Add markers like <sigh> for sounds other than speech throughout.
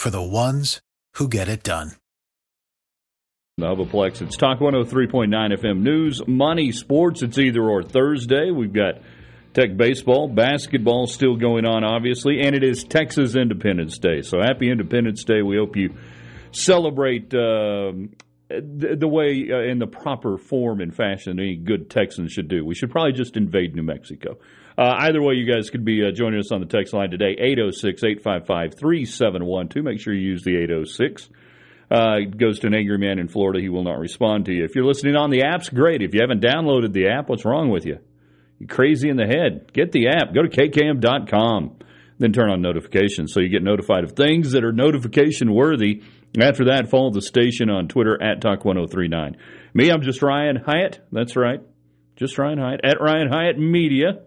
for the ones who get it done. Novaplex, it's Talk 103.9 FM News, Money Sports. It's either or Thursday. We've got Tech baseball, basketball still going on, obviously, and it is Texas Independence Day. So happy Independence Day. We hope you celebrate uh, the, way, uh, in the proper form and fashion, any good Texan should do. We should probably just invade New Mexico. Uh, either way, you guys could be uh, joining us on the text line today, 806 855 3712. Make sure you use the 806. Uh, it goes to an angry man in Florida. He will not respond to you. If you're listening on the apps, great. If you haven't downloaded the app, what's wrong with you? You crazy in the head. Get the app. Go to kkam.com. Then turn on notifications so you get notified of things that are notification worthy. After that, follow the station on Twitter at Talk1039. Me, I'm just Ryan Hyatt. That's right. Just Ryan Hyatt at Ryan Hyatt Media.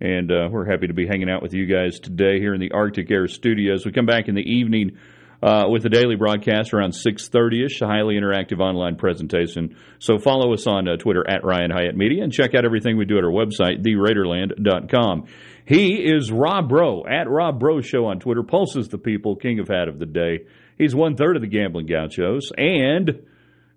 And uh, we're happy to be hanging out with you guys today here in the Arctic Air Studios. We come back in the evening uh, with a daily broadcast around 6.30ish, a highly interactive online presentation. So follow us on uh, Twitter at Ryan Hyatt Media and check out everything we do at our website, theraiderland.com. He is Rob Bro, at Rob Bro Show on Twitter, pulses the people, king of hat of the day. He's one third of the Gambling Gauchos and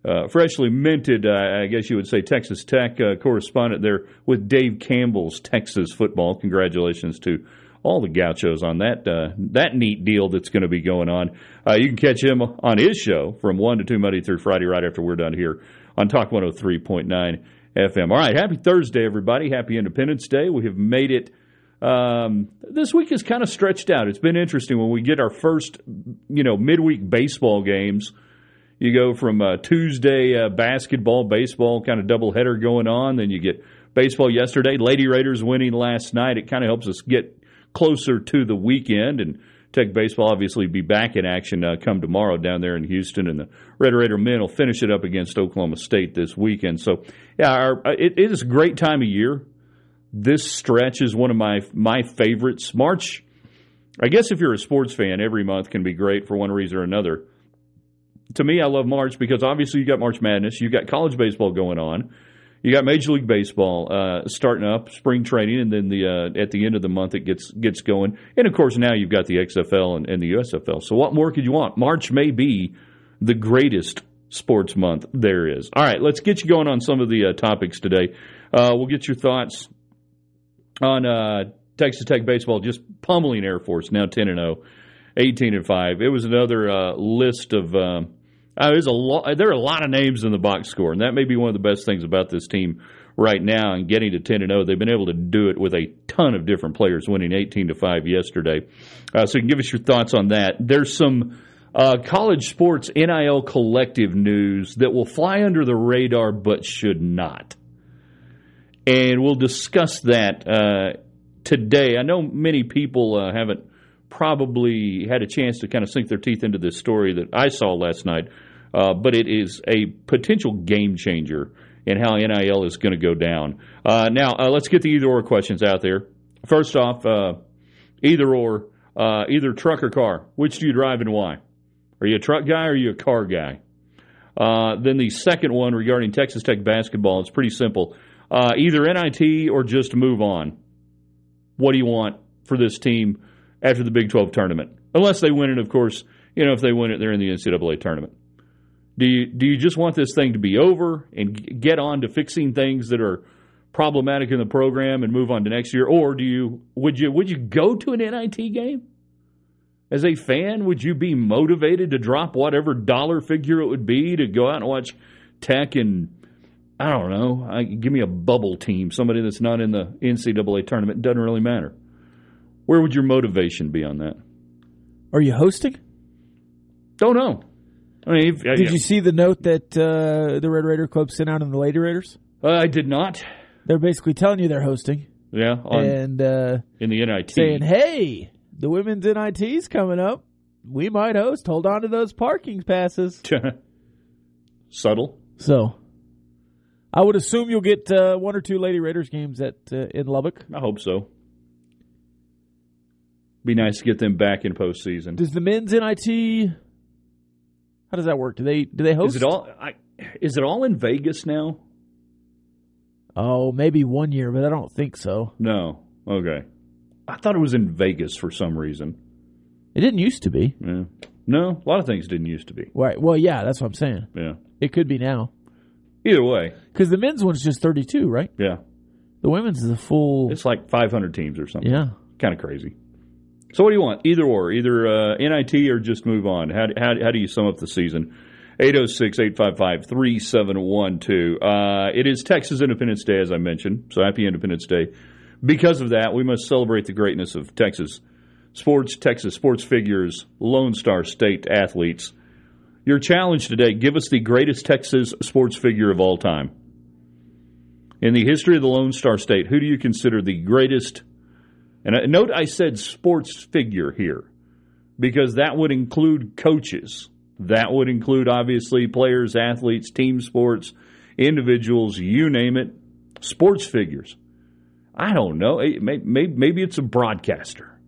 uh, freshly minted, uh, I guess you would say, Texas Tech uh, correspondent there with Dave Campbell's Texas football. Congratulations to all the gauchos on that uh, that neat deal that's going to be going on. Uh, you can catch him on his show from 1 to 2 Monday through Friday right after we're done here on Talk 103.9 FM. All right, happy Thursday, everybody. Happy Independence Day. We have made it. Um, this week is kind of stretched out. It's been interesting when we get our first, you know, midweek baseball games. You go from uh, Tuesday uh, basketball, baseball kind of doubleheader going on. Then you get baseball yesterday. Lady Raiders winning last night. It kind of helps us get closer to the weekend. And Tech baseball obviously be back in action uh, come tomorrow down there in Houston, and the Red Raider men will finish it up against Oklahoma State this weekend. So, yeah, our, uh, it, it is a great time of year. This stretch is one of my my favorites. March, I guess, if you're a sports fan, every month can be great for one reason or another. To me, I love March because obviously you got March Madness, you got college baseball going on. You got Major League Baseball uh, starting up, spring training, and then the uh, at the end of the month it gets gets going. And of course, now you've got the XFL and, and the USFL. So what more could you want? March may be the greatest sports month there is. All right, let's get you going on some of the uh, topics today. Uh, we'll get your thoughts on uh, Texas Tech baseball just pummeling Air Force now ten and 0, 18 and five. It was another uh, list of. Um, uh, there's a lot. There are a lot of names in the box score, and that may be one of the best things about this team right now. And getting to ten and zero, they've been able to do it with a ton of different players, winning eighteen to five yesterday. Uh, so, you can give us your thoughts on that. There's some uh, college sports NIL collective news that will fly under the radar, but should not. And we'll discuss that uh, today. I know many people uh, haven't probably had a chance to kind of sink their teeth into this story that I saw last night uh, but it is a potential game changer in how NIL is going to go down. Uh, now, uh, let's get the either or questions out there. First off, uh, either or, uh, either truck or car. Which do you drive and why? Are you a truck guy or are you a car guy? Uh, then the second one regarding Texas Tech basketball, it's pretty simple. either NIT or just move on. What do you want for this team after the Big 12 tournament? Unless they win it, of course. You know, if they win it, they're in the NCAA tournament. Do you, do you just want this thing to be over and get on to fixing things that are problematic in the program and move on to next year, or do you would you would you go to an NIT game? As a fan, would you be motivated to drop whatever dollar figure it would be to go out and watch Tech and I don't know, I, give me a bubble team, somebody that's not in the NCAA tournament. It doesn't really matter. Where would your motivation be on that? Are you hosting? Don't know. I mean, if, did you see the note that uh, the Red Raider Club sent out on the Lady Raiders? Uh, I did not. They're basically telling you they're hosting. Yeah, on, and uh, in the NIT saying, "Hey, the women's NIT's coming up. we might host. Hold on to those parking passes. <laughs> Subtle. So, I would assume you'll get uh, one or two Lady Raiders games at uh, in Lubbock. I hope so. Be nice to get them back in postseason. Does the men's NIT? How does that work? Do they do they host? Is it all? I, is it all in Vegas now? Oh, maybe one year, but I don't think so. No. Okay. I thought it was in Vegas for some reason. It didn't used to be. Yeah. No, a lot of things didn't used to be. Right. Well, yeah, that's what I'm saying. Yeah. It could be now Either way, because the men's one's just 32, right? yeah. The women's is a full. It's like 500 teams or something. Yeah. Kind of crazy. So what do you want? Either or, either uh, NIT or just move on. How, how, how do you sum up the season? 806-855-3712. Uh, it is Texas Independence Day, as I mentioned, so happy Independence Day. Because of that, we must celebrate the greatness of Texas sports, Texas sports figures, Lone Star State athletes. Your challenge today, give us the greatest Texas sports figure of all time. In the history of the Lone Star State, who do you consider the greatest and uh, note I said sports figure here because that would include coaches. That would include, obviously, players, athletes, team sports, individuals, you name it, sports figures. I don't know. Maybe, maybe it's a broadcaster.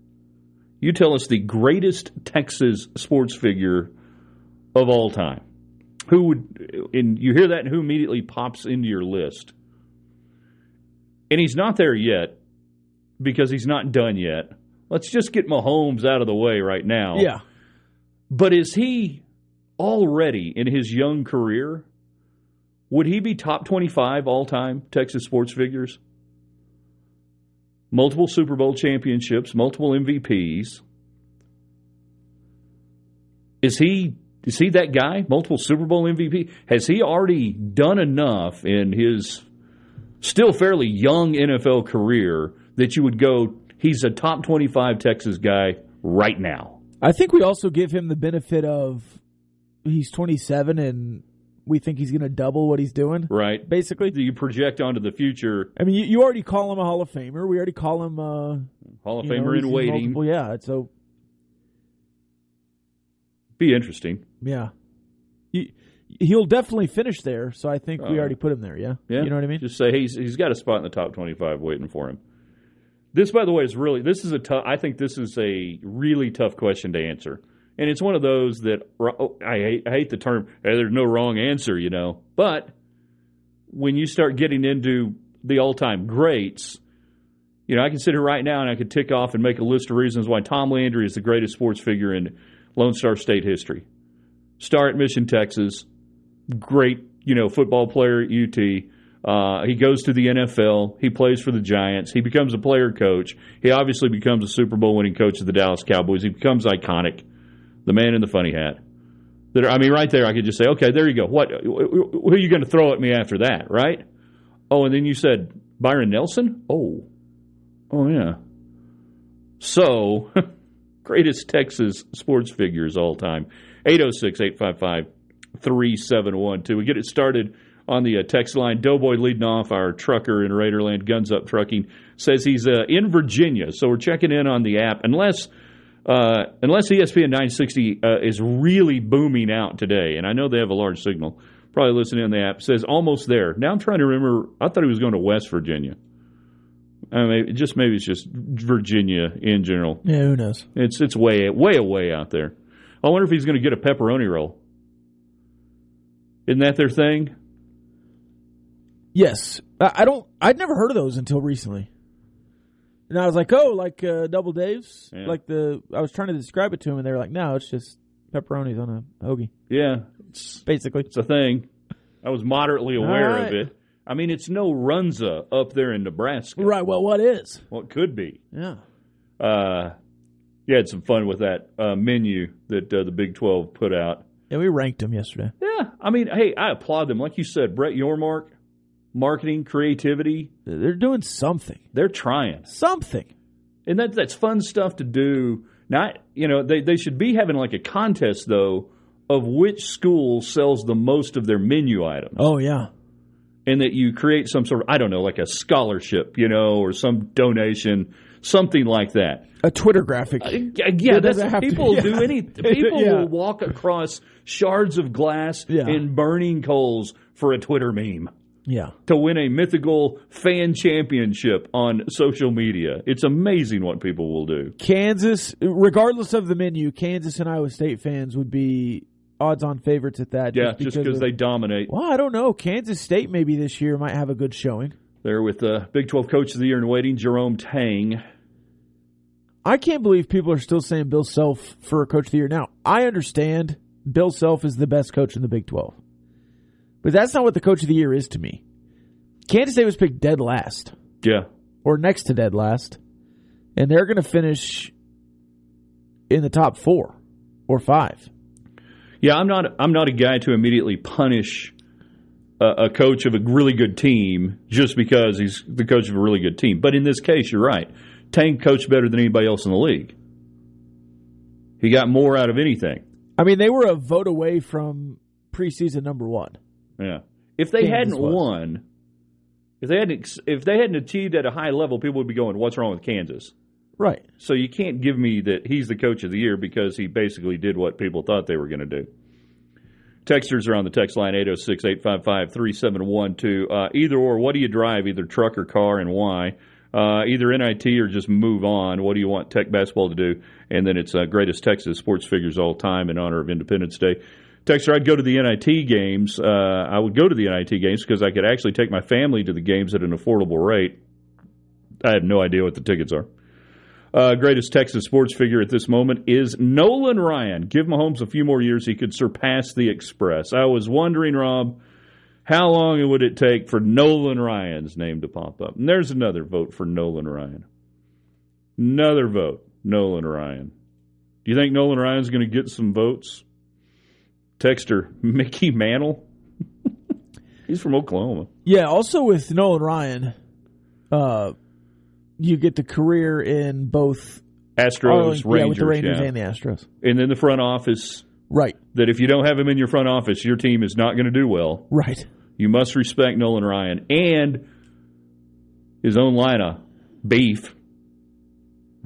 You tell us the greatest Texas sports figure of all time. Who would, and you hear that, and who immediately pops into your list? And he's not there yet because he's not done yet. Let's just get Mahomes out of the way right now. Yeah. But is he already in his young career? Would he be top 25 all time Texas sports figures? Multiple Super Bowl championships, multiple MVPs. Is he is he that guy? Multiple Super Bowl MVP? Has he already done enough in his still fairly young NFL career that you would go, he's a top 25 Texas guy right now. I think we also give him the benefit of he's 27 and we think he's going to double what he's doing. Right. Basically. Do you project onto the future. I mean, you, you already call him a Hall of Famer. We already call him uh, Hall of Famer know, in waiting. Multiple, yeah. So. Be interesting. Yeah. He, he'll definitely finish there. So I think uh, we already put him there. Yeah. Yeah. You know what I mean? Just say he's he's got a spot in the top 25 waiting for him. This, by the way, is really this is a tough. I think this is a really tough question to answer, and it's one of those that oh, I hate. I hate the term. Hey, there's no wrong answer, you know. But when you start getting into the all-time greats, you know, I can sit here right now and I could tick off and make a list of reasons why Tom Landry is the greatest sports figure in Lone Star State history. Star at Mission, Texas, great, you know, football player at UT uh, he goes to the NFL. He plays for the Giants. He becomes a player coach. He obviously becomes a Super Bowl winning coach of the Dallas Cowboys. He becomes iconic, the man in the funny hat. That I mean, right there, I could just say, okay, there you go. What? Who are you going to throw at me after that? Right? Oh, and then you said Byron Nelson. Oh, oh yeah. So, <laughs> greatest Texas sports figures all time. 806 855 3712. We get it started on the uh, text line. Doughboy leading off our trucker in Raiderland, Guns Up Trucking, says he's uh, in Virginia. So we're checking in on the app. Unless uh, unless ESPN 960 uh, is really booming out today, and I know they have a large signal, probably listening on the app, says almost there. Now I'm trying to remember. I thought he was going to West Virginia. I mean, just maybe it's just Virginia in general. Yeah, who knows? It's it's way way away out there. I wonder if he's going to get a pepperoni roll. Isn't that their thing? Yes, I don't. I'd never heard of those until recently, and I was like, "Oh, like uh, Double Dave's." Yeah. Like the I was trying to describe it to him, and they were like, "No, it's just pepperonis on a hoagie." Yeah, it's basically it's a thing. I was moderately aware right. of it. I mean, it's no Runza up there in Nebraska, right? Well, what is? Well, it could be. Yeah. Uh, you had some fun with that uh, menu that uh, the Big Twelve put out. Yeah, we ranked them yesterday. Yeah, I mean, hey, I applaud them. Like you said, Brett Yormark marketing, creativity. They're doing something. They're trying something, and that that's fun stuff to do. Not you know they they should be having like a contest though of which school sells the most of their menu items. Oh yeah, and that you create some sort of I don't know like a scholarship you know or some donation something like that. A Twitter graphic. Uh, yeah, that's doesn't to- people yeah. do any. <laughs> People Yeah. will walk across shards of glass Yeah. and burning coals for a Twitter meme yeah. to win a mythical fan championship on social media. It's amazing what people will do. Kansas, regardless of the menu, Kansas and Iowa State fans would be odds on favorites at that. Yeah, just because they dominate. Well, I don't know. Kansas State maybe this year might have a good showing. They're with the Big 12 Coach of the Year in waiting, Jerome Tang. I can't believe people are still saying Bill Self for Coach of the Year. Now, I understand Bill Self is the best coach in the Big 12. But that's not what the Coach of the Year is to me. Kansas State was picked dead last, Yeah. or next to dead last, and they're going to finish in the top four or five. Yeah, I'm not. I'm not a guy to immediately punish a, a coach of a really good team just because he's the coach of a really good team. But in this case, you're right. Tang coached better than anybody else in the league. He got more out of anything. I mean, they were a vote away from preseason number one. Yeah. If they Kansas hadn't was. won, if they hadn't if they hadn't achieved at a high level, people would be going, "What's wrong with Kansas?" Right. So you can't give me that he's the coach of the year because he basically did what people thought they were going to do. Texters are on the text line 806 855 3712. Uh, Either or, what do you drive, either truck or car, and why? Uh, either NIT or just move on. What do you want Tech basketball to do? And then it's uh, greatest Texas sports figures all time in honor of Independence Day. Texter, I'd go to the NIT games. Uh, I would go to the NIT games because I could actually take my family to the games at an affordable rate. I have no idea what the tickets are. Uh, greatest Texas sports figure at this moment is Nolan Ryan. Give Mahomes a few more years, he could surpass the Express. I was wondering, Rob, how long would it take for Nolan Ryan's name to pop up? And there's another vote for Nolan Ryan. Another vote, Nolan Ryan. Do you think Nolan Ryan's going to get some votes? Texter <laughs> Mickey Mantle. <laughs> He's from Oklahoma. Yeah. Also with Nolan Ryan, uh, you get the career in both Astros, Rangers, yeah, with the Rangers yeah. and the Astros. and then the front office. Right. That if you don't have him in your front office, your team is not going to do well. Right. You must respect Nolan Ryan and his own line of beef,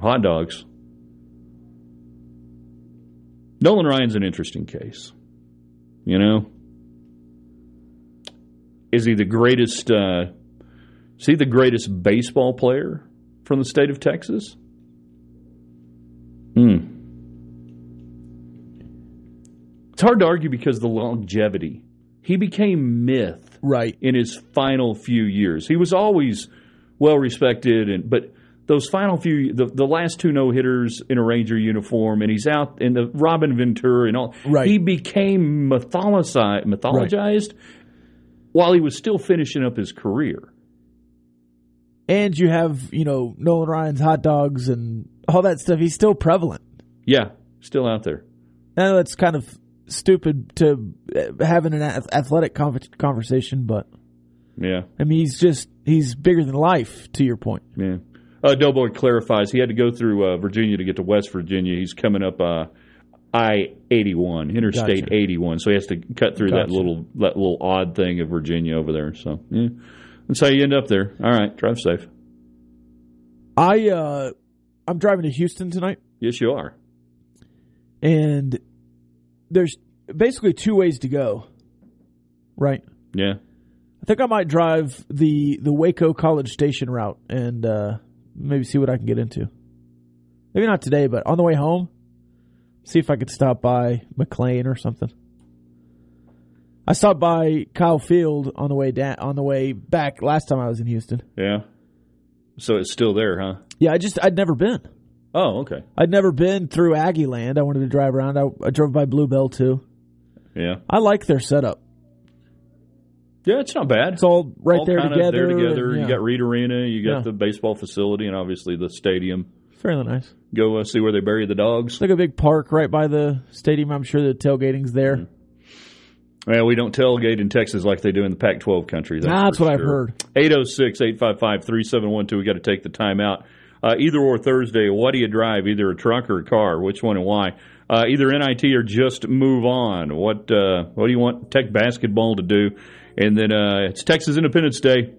hot dogs. Nolan Ryan's an interesting case. You know, is he the greatest? Uh, is he the greatest baseball player from the state of Texas? Hmm. It's hard to argue because of the longevity. He became myth Right. in his final few years. He was always well respected, and but those final few, the, the last two no hitters in a Ranger uniform, and he's out in the Robin Ventura and all. Right. He became mythologized, mythologized while he was still finishing up his career. And you have, you know, Nolan Ryan's hot dogs and all that stuff. He's still prevalent. Yeah, still out there. I know that's kind of stupid to have an athletic conversation, but Yeah, I mean, he's just he's bigger than life. To your point, yeah. Uh, Doughboy clarifies he had to go through uh, Virginia to get to West Virginia. He's coming up uh, I eighty one, Interstate Gotcha. eighty one, so he has to cut through that little that little odd thing of Virginia over there. So yeah, that's how you end up there. All right, drive safe. I uh, I'm driving to Houston tonight, Yes, you are. and there's basically two ways to go. Right. Yeah, I think I might drive the the Waco College Station route and uh, maybe see what I can get into. Maybe not today, but on the way home, see if I could stop by McLean or something. I stopped by Kyle Field on the way down, on the way back last time I was in Houston. yeah. So it's still there, huh? Yeah, I just I'd never been. Oh, okay. I'd never been through Aggie Land. I wanted to drive around. I, I drove by Bluebell too. Yeah, I like their setup. Yeah. It's not bad. It's all right all there together. Of there together. and, You got Reed Arena. You got Yeah. the baseball facility, and obviously the stadium. fairly nice. Go uh, see where they bury the dogs. It's like a big park right by the stadium. I'm sure the tailgating's there. Mm-hmm. Well, we don't tailgate in Texas like they do in the Pac 12 country. That's, That's what I've heard. 806 855 3712. We got to take the time out. Uh, either or Thursday, what do you drive? Either a truck or a car? Which one and why? Uh, either NIT or just move on. What uh, what do you want Tech basketball to do? And then uh, it's Texas Independence Day.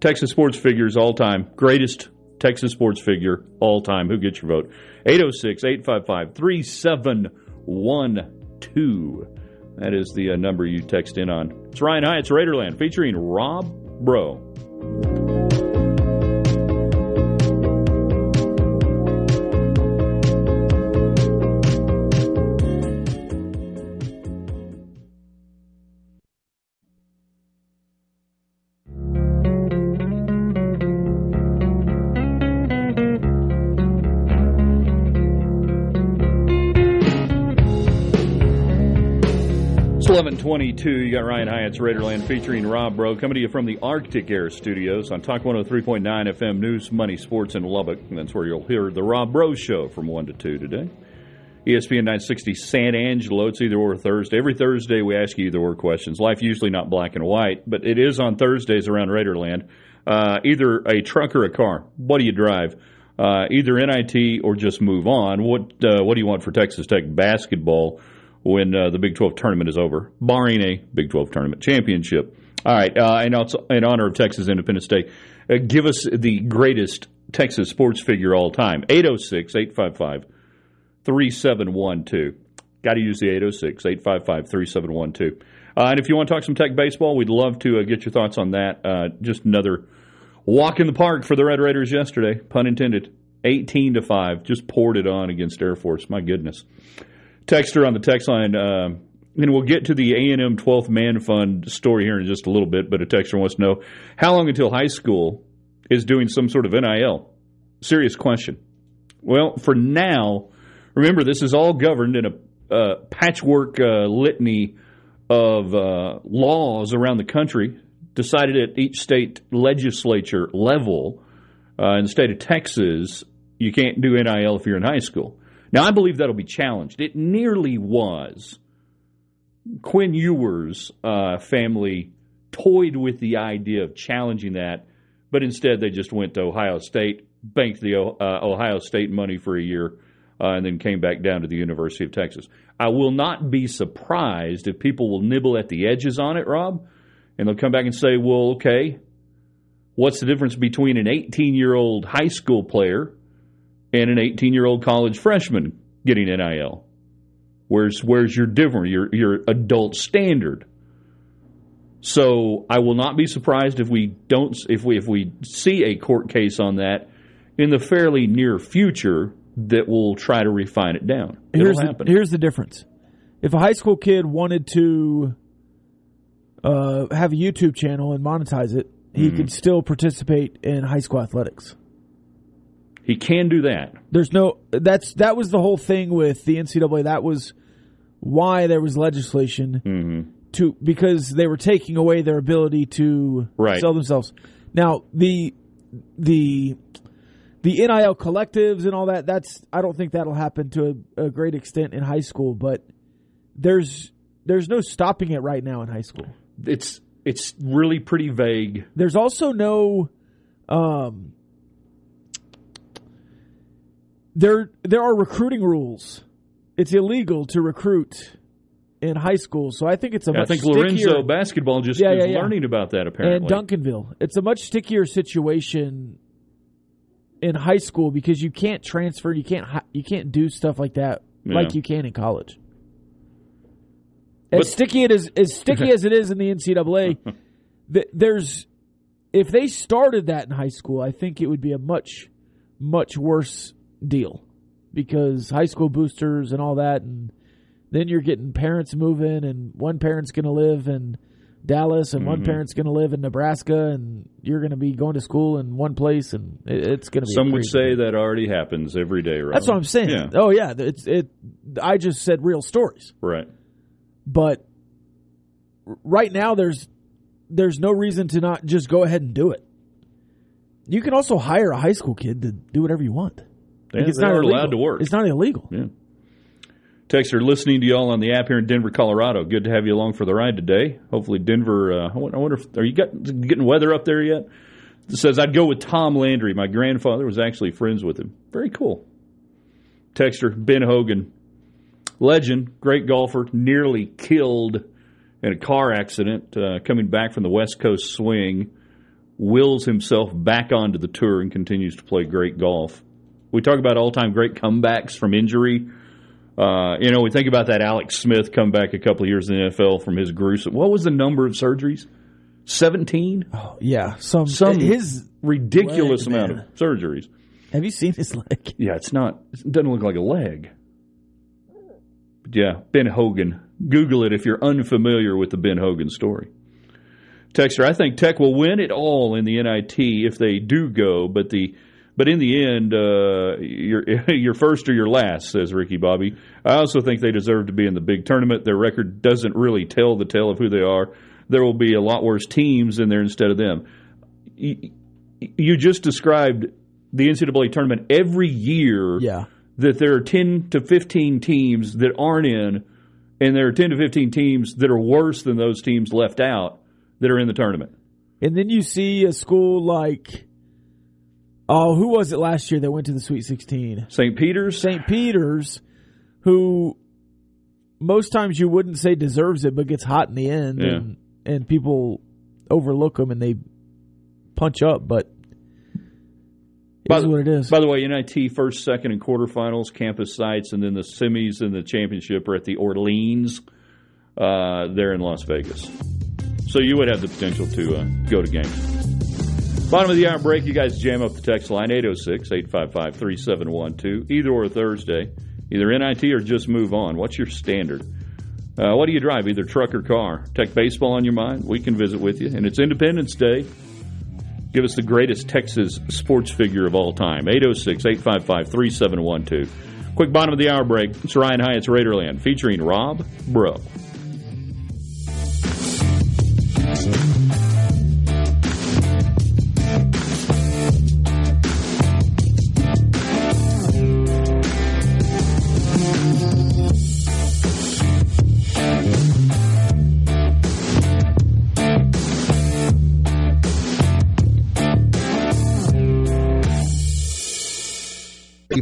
Texas sports figures all time. Greatest Texas sports figure all time. Who gets your vote? 806 855 3712. That is the uh, number you text in on. It's Ryan Hyatt's Raiderland featuring Rob Bro. It's 1122. You got Ryan Hyatt's Raiderland featuring Rob Bro coming to you from the Arctic Air Studios on Talk 103.9 FM News, Money, Sports in Lubbock. And that's where you'll hear the Rob Bro Show from 1 to 2 today. ESPN 960 San Angelo. It's either or Thursday. Every Thursday we ask you either or questions. Life usually not black and white, but it is on Thursdays around Raiderland. Uh, either a truck or a car. What do you drive? Uh, either NIT or just move on. What uh, What do you want for Texas Tech basketball when uh, the Big 12 tournament is over, barring a Big 12 tournament championship? All right, uh, and also in honor of Texas Independence Day, uh, give us the greatest Texas sports figure all time. 806 855 3712. Got to use the 806 855 3712. And if you want to talk some Tech baseball, we'd love to uh, get your thoughts on that. Uh, just another walk in the park for the Red Raiders yesterday, pun intended. 18 to 5, just poured it on against Air Force. My goodness. Texter on the text line, uh, and we'll get to the A&M 12th Man Fund story here in just a little bit, but a texter wants to know how long until high school is doing some sort of NIL? Serious question. Well, for now, remember this is all governed in a uh, patchwork uh, litany of uh, laws around the country decided at each state legislature level. Uh, in the state of Texas, you can't do NIL if you're in high school. Now, I believe that'll be challenged. It nearly was. Quinn Ewers' uh, family toyed with the idea of challenging that, but instead they just went to Ohio State, banked the uh, Ohio State money for a year, uh, and then came back down to the University of Texas. I will not be surprised if people will nibble at the edges on it, Rob, and they'll come back and say, well, okay, what's the difference between an 18 year old high school player and an 18 year old college freshman getting NIL? Where's where's your different your your adult standard? So I will not be surprised if we don't if we if we see a court case on that in the fairly near future that will try to refine it down. It'll Here's the, happen. here's the difference. If a high school kid wanted to uh, have a YouTube channel and monetize it, Mm-hmm. he could still participate in high school athletics. He can do that. There's no that's that was the whole thing with the NCAA. That was why there was legislation Mm-hmm. to because they were taking away their ability to Right. sell themselves. Now the the the NIL collectives and all that that's I don't think that'll happen to a, a great extent in high school, but there's there's no stopping it right now in high school. It's it's really pretty vague. There's also no um there there are recruiting rules. It's illegal to recruit in high school, so I think it's a I much I think Lorenzo basketball just Yeah, is yeah, yeah. learning about that apparently. and Duncanville. It's a much stickier situation in high school because you can't transfer, you can't you can't do stuff like that like you can in college. As But- sticky it is, as sticky <laughs> as it is in the NCAA, <laughs> th- there's if they started that in high school, I think it would be a much much worse deal because high school boosters and all that, and then you're getting parents moving, and one parent's going to live in Dallas, and Mm-hmm. one parent's going to live in Nebraska, and you're going to be going to school in one place, and it, it's going to be. Some would say that already happens every day, right? that's what I'm saying. Yeah, Oh yeah, it's it. I just said real stories, right. but right now there's there's no reason to not just go ahead and do it. You can also hire a high school kid to do whatever you want. They, Like, it's not illegal. allowed to work. It's not illegal. Yeah. Texter, listening to y'all on the app here in Denver, Colorado. Good to have you along for the ride today. Hopefully, Denver. Uh, I wonder, I wonder if are you got, getting weather up there yet? It says I'd go with Tom Landry. My grandfather was actually friends with him. Very cool. Texter Ben Hogan, legend, great golfer, nearly killed in a car accident uh, coming back from the West Coast swing wills himself back onto the tour and continues to play great golf. We talk about all time great comebacks from injury. Uh, you know, we think about that Alex Smith comeback a couple of years in the NFL from his gruesome. What was the number of surgeries? Seventeen. Oh, yeah, some Some his. ridiculous leg, amount of surgeries. Have you seen his leg? <laughs> Yeah, it's not. It doesn't look like a leg. But yeah, Ben Hogan. Google it if you're unfamiliar with the Ben Hogan story. Texter, I think Tech will win it all in the NIT if they do go, but the but in the end, uh, you're <laughs> you're first or you're last, says Ricky Bobby. I also think they deserve to be in the big tournament. Their record doesn't really tell the tale of who they are. There will be a lot worse teams in there instead of them. You, you just described the NCAA tournament every year Yeah. that there are 10 to 15 teams that aren't in, and there are 10 to 15 teams that are worse than those teams left out that are in the tournament. And then you see a school like, oh, who was it last year that went to the Sweet 16? St. Peter's, St. Peter's, who most times you wouldn't say deserves it, but gets hot in the end, Yeah. and and people overlook them and they punch up. But it By is the- what it is. By the way, NIT first, second, and quarterfinals, campus sites, and then the semis and the championship are at the Orleans uh, there in Las Vegas. So you would have the potential to uh, go to games. Bottom of the hour break, you guys jam up the text line 806 855 3712, either or Thursday. Either NIT or just move on. What's your standard? Uh, what do you drive, either truck or car? Tech baseball on your mind? We can visit with you. And it's Independence Day. Give us the greatest Texas sports figure of all time. 806 855 3712. Quick bottom of the hour break. It's Ryan Hyatt's Raiderland featuring Rob Bro.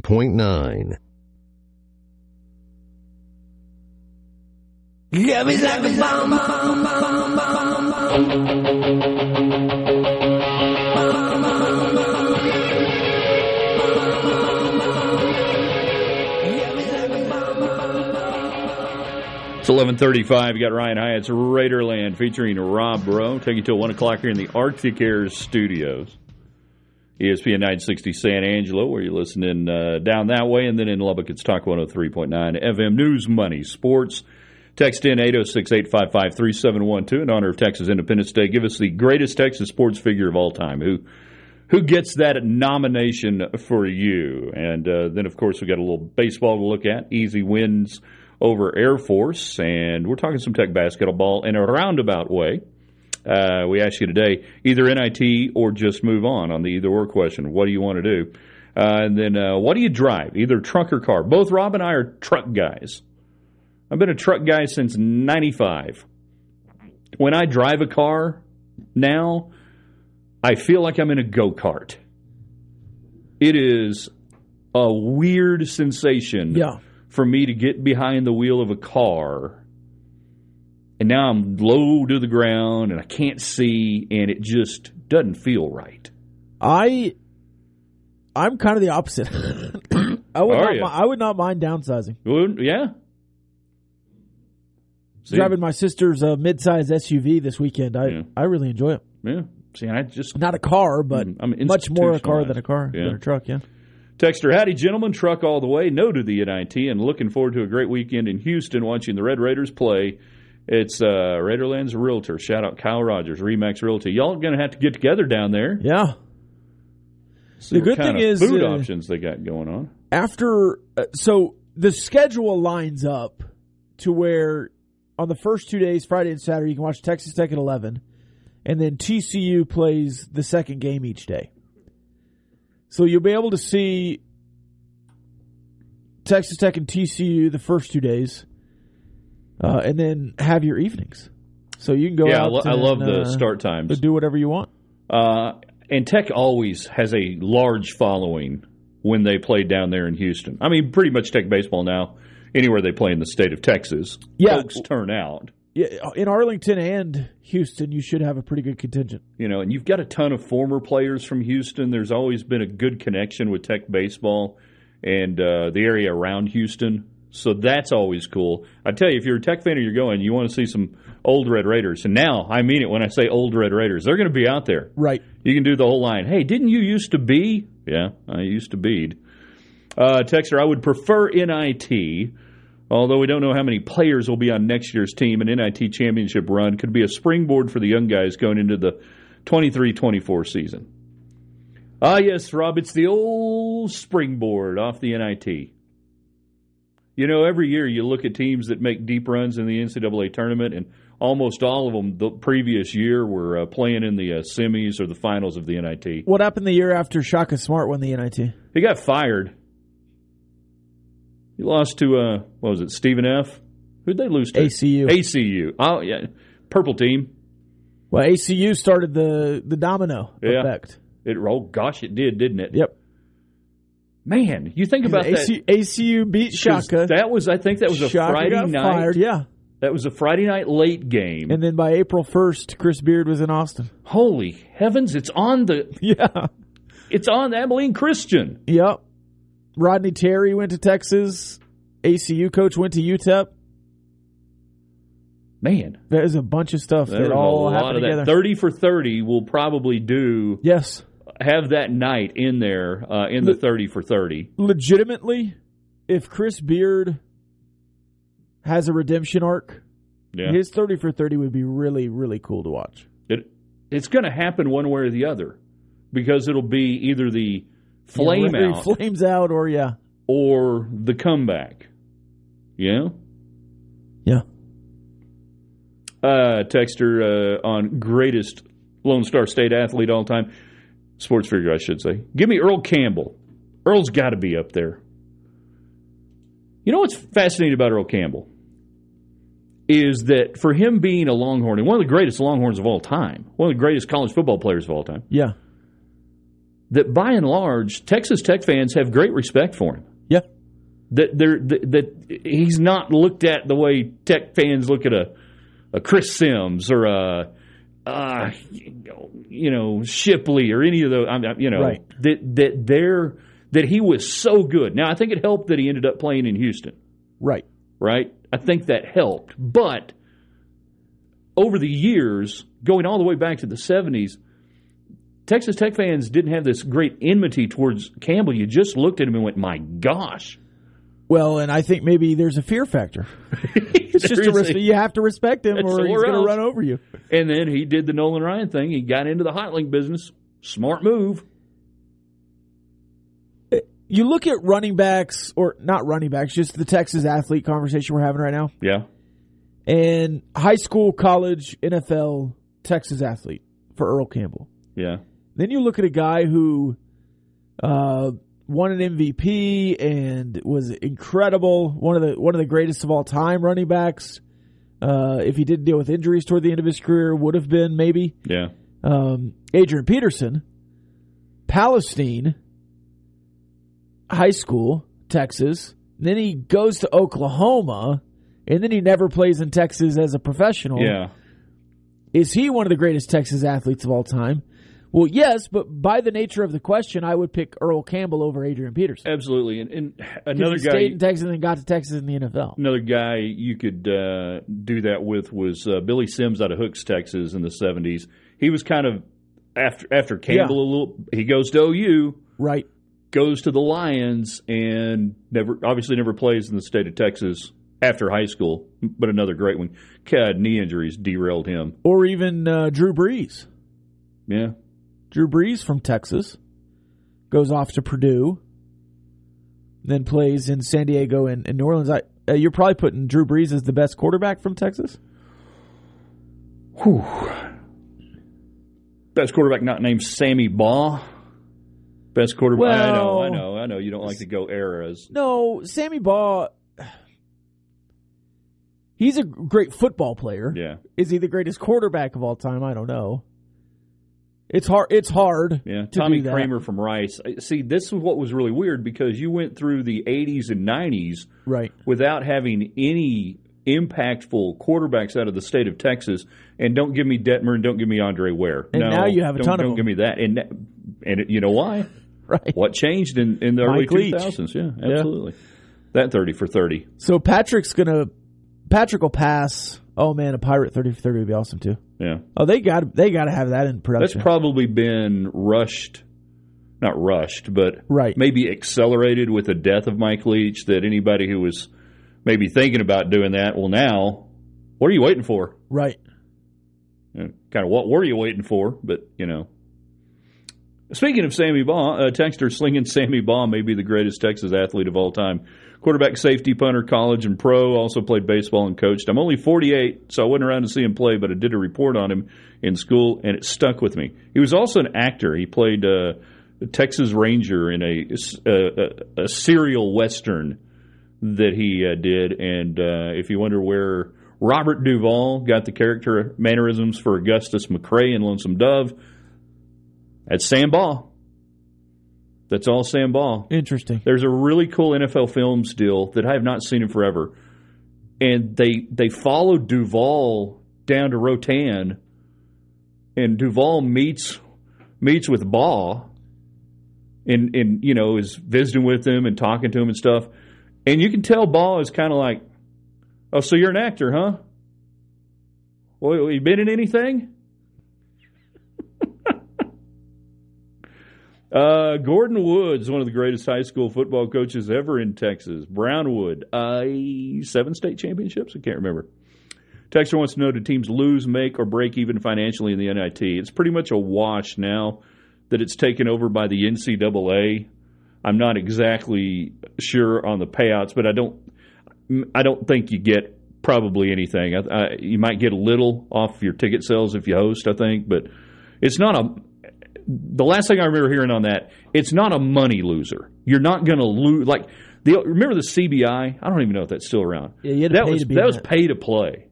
Point nine. It's 1135. You got Ryan Hyatt's Raiderland featuring Rob Bro. Take you till 1 o'clock here in the Arctic Air studios. ESPN 960 San Angelo, where you're listening uh, down that way. And then in Lubbock, it's Talk 103.9 FM News, Money, Sports. Text in 806 855 3712 in honor of Texas Independence Day. Give us the greatest Texas sports figure of all time. Who who gets that nomination for you? And uh, then, of course, we got a little baseball to look at. Easy wins over Air Force, and we're talking some Tech basketball in a roundabout way. Uh, we ask you today either NIT or just move on on the either or question. What do you want to do? Uh, and then, uh, what do you drive? Either truck or car. Both Rob and I are truck guys. I've been a truck guy since '95. When I drive a car now, I feel like I'm in a go kart. It is a weird sensation yeah. for me to get behind the wheel of a car and now I'm low to the ground and I can't see and it just doesn't feel right. I I'm kind of the opposite. <coughs> I would Are not you? I would not mind downsizing. Well, yeah. See, Driving my sister's uh, mid-size SUV this weekend. I Yeah. I really enjoy it. yeah. See, I just Not a car, but Mm, I'm much more a car than a car Yeah. than a truck. Yeah. Texter, howdy, gentlemen. Truck all the way. No to the NIT and looking forward to a great weekend in Houston watching the Red Raiders play. It's uh, Raiderland's Realtor. Shout out Kyle Rogers, Remax Realty. Y'all going to have to get together down there. Yeah. See The good thing is, food uh, options they got going on. after uh, so the schedule lines up to where on the first two days friday and saturday you can watch texas tech at 11 and then tcu plays the second game each day so you'll be able to see texas tech and tcu the first two days uh, and then have your evenings so you can go Yeah, I, lo- I and, love the uh, start times. do whatever you want Uh, and Tech always has a large following when they play down there in Houston. I mean, pretty much Tech baseball now, anywhere they play in the state of Texas, Yeah. folks turn out. Yeah, in Arlington and Houston, you should have a pretty good contingent. You know, and you've got a ton of former players from Houston. There's always been a good connection with Tech baseball and uh, the area around Houston. So that's always cool. I tell you, if you're a Tech fan and you're going, you want to see some old Red Raiders. And now, I mean it when I say old Red Raiders. They're going to be out there. Right. You can do the whole line. Hey, didn't you used to be? Yeah, I used to be. Uh, Texter, I would prefer NIT, although we don't know how many players will be on next year's team. An NIT championship run could be a springboard for the young guys going into the 23 24 season. Ah, yes, Rob, it's the old springboard off the NIT. You know, every year you look at teams that make deep runs in the NCAA tournament, and almost all of them the previous year were uh, playing in the uh, semis or the finals of the NIT. What happened the year after Shaka Smart won the NIT? He got fired. He lost to uh, what was it, Stephen F. Who'd they lose to? ACU. ACU. Oh yeah, purple team. Well, ACU started the the domino Yeah. effect. It rolled. gosh, it did, didn't it? Yep. Man, you think about that. ACU, beat Shaka. That was, I think, that was a Shaka Friday night. fired. Yeah. That was a Friday night late game. And then by April first, Chris Beard was in Austin. Holy heavens! It's on the. <laughs> Yeah. It's on Abilene Christian. Yep. Rodney Terry went to Texas. ACU coach went to UTEP. Man, There's a bunch of stuff that all happened of that. together. Thirty for thirty will probably do. yes. Have that night in there uh, in the thirty for thirty. Legitimately, if Chris Beard has a redemption arc, Yeah. his 30 for 30 would be really, really cool to watch. It it's going to happen one way or the other because it'll be either the flame Yeah, out Flames out, or yeah. or the comeback. Yeah. Yeah. Uh, Texter uh, on greatest Lone Star State athlete all time, sports figure, I should say. Give me Earl Campbell. Earl's got to be up there. You know what's fascinating about Earl Campbell is that for him being a Longhorn and one of the greatest Longhorns of all time, one of the greatest college football players of all time, Yeah. that by and large Texas Tech fans have great respect for him. Yeah. That they're, that, that he's not looked at the way Tech fans look at a, a Chris Simms or a uh, you know Shipley or any of those. You know Right. that that they're that he was so good. Now I think it helped that he ended up playing in Houston Right. right? I think that helped. But over the years, going all the way back to the 70s, Texas Tech fans didn't have this great enmity towards Campbell. You just looked at him and went, my gosh. Well, and I think maybe there's a fear factor. <laughs> It's just a res- a- you have to respect him, or he's going to run over you. And then he did the Nolan Ryan thing. He got into the hot link business. Smart move. You look at running backs, or not running backs, just the Texas athlete conversation we're having right now, Yeah. and high school, college, NFL, Texas athlete for Earl Campbell. Yeah. Then you look at a guy who uh, won an MVP and was incredible, one of the one of the greatest of all time running backs. Uh, if he didn't deal with injuries toward the end of his career, would have been maybe Yeah. um, Adrian Peterson, Palestine, high school, Texas. Then he goes to Oklahoma, and then he never plays in Texas as a professional. Yeah. Is he one of the greatest Texas athletes of all time? Well, yes, but by the nature of the question, I would pick Earl Campbell over Adrian Peterson. Absolutely. And, and another he guy. stayed in Texas and then got to Texas in the NFL. Another guy you could uh, do that with was uh, Billy Sims out of Hooks, Texas, in the seventies. He was kind of after after Campbell Yeah. a little. He goes to OU, Right. goes to the Lions, and never obviously never plays in the state of Texas after high school. But another great one. God, knee injuries derailed him. Or even uh, Drew Brees. Yeah, Drew Brees from Texas goes off to Purdue, then plays in San Diego and, and New Orleans. I, uh, you're probably putting Drew Brees as the best quarterback from Texas. best quarterback not named Sammy Baugh. Best quarterback. I know, I know, I know. You don't like to go eras. No, Sammy Baugh. He's a great football player. Yeah, Is he the greatest quarterback of all time? I don't know. It's hard. It's hard. Yeah, to Tommy. Kramer from Rice. See, this is what was really weird because you went through the 80s and 90s Right. without having any impactful quarterbacks out of the state of Texas, and don't give me Detmer and don't give me Andre Ware. And no, now you have a don't, ton of Don't give me that. And and it, you know why? <laughs> Right. What changed in, in the early Mike Leach. 2000s? Yeah, absolutely. That 30 for 30. So Patrick's gonna Patrick will pass. Oh man, a pirate thirty for thirty would be awesome too. Yeah. Oh, they got they got to have that in production. That's probably been rushed, not rushed, but Right. maybe accelerated with the death of Mike Leach. That anybody who was maybe thinking about doing that, well, now, what are you waiting for? right. Kind of what were you waiting for? But you know. Speaking of Sammy Baugh, uh, Texter slinging Sammy Baugh may be the greatest Texas athlete of all time. Quarterback, safety, punter, college, and pro. Also played baseball and coached. I'm only 48, so I wasn't around to see him play, but I did a report on him in school, and it stuck with me. He was also an actor. He played uh, a Texas Ranger in a, a, a serial western that he uh, did. And uh, if you wonder where Robert Duvall got the character mannerisms for Augustus McCrae in Lonesome Dove, that's Sam Baugh. That's all Sam Baugh. Interesting. There's a really cool NFL Films deal that I have not seen in forever, and they they follow Duvall down to Rotan, and Duvall meets meets with Baugh, and and you know is visiting with him and talking to him and stuff, and you can tell Baugh is kind of like, oh, so you're an actor, huh? Well, you been in anything? Uh, Gordon Woods, one of the greatest high school football coaches ever in Texas. Brownwood, uh, seven state championships? I can't remember. Texter wants to know do teams lose, make, or break even financially in the NIT? It's pretty much a wash now that it's taken over by the NCAA. I'm not exactly sure on the payouts, but I don't, I don't think you get probably anything. I, I, you might get a little off your ticket sales if you host, I think, but it's not a the last thing I remember hearing on that, it's not a money loser. You're not going to lose. Like, the, remember the CBI? I don't even know if that's still around. Yeah, you had to that was be that was pay to play.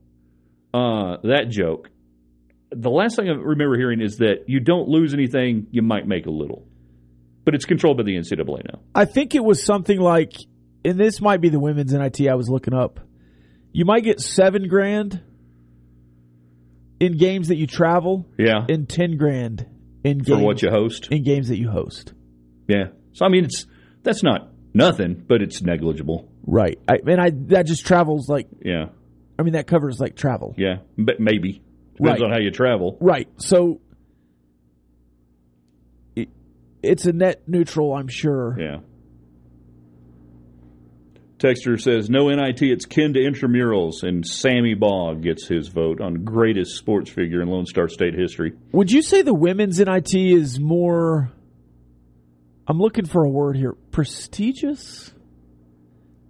Uh, that joke. The last thing I remember hearing is that you don't lose anything. You might make a little, but it's controlled by the NCAA now. I think it was something like, and this might be the women's NIT I was looking up. You might get seven grand in games that you travel, Yeah, and ten grand in for games what you host. in games that you host. Yeah. So I mean, it's that's not nothing, but it's negligible. Right. I and I that just travels like Yeah. I mean that covers like travel. Yeah. But maybe depends Right. on how you travel. Right. So it, it's a net neutral, I'm sure. Yeah. Texter says no NIT. It's kin to intramurals, and Sammy Baugh gets his vote on greatest sports figure in Lone Star State history. Would you say the women's NIT is more I'm looking for a word here. Prestigious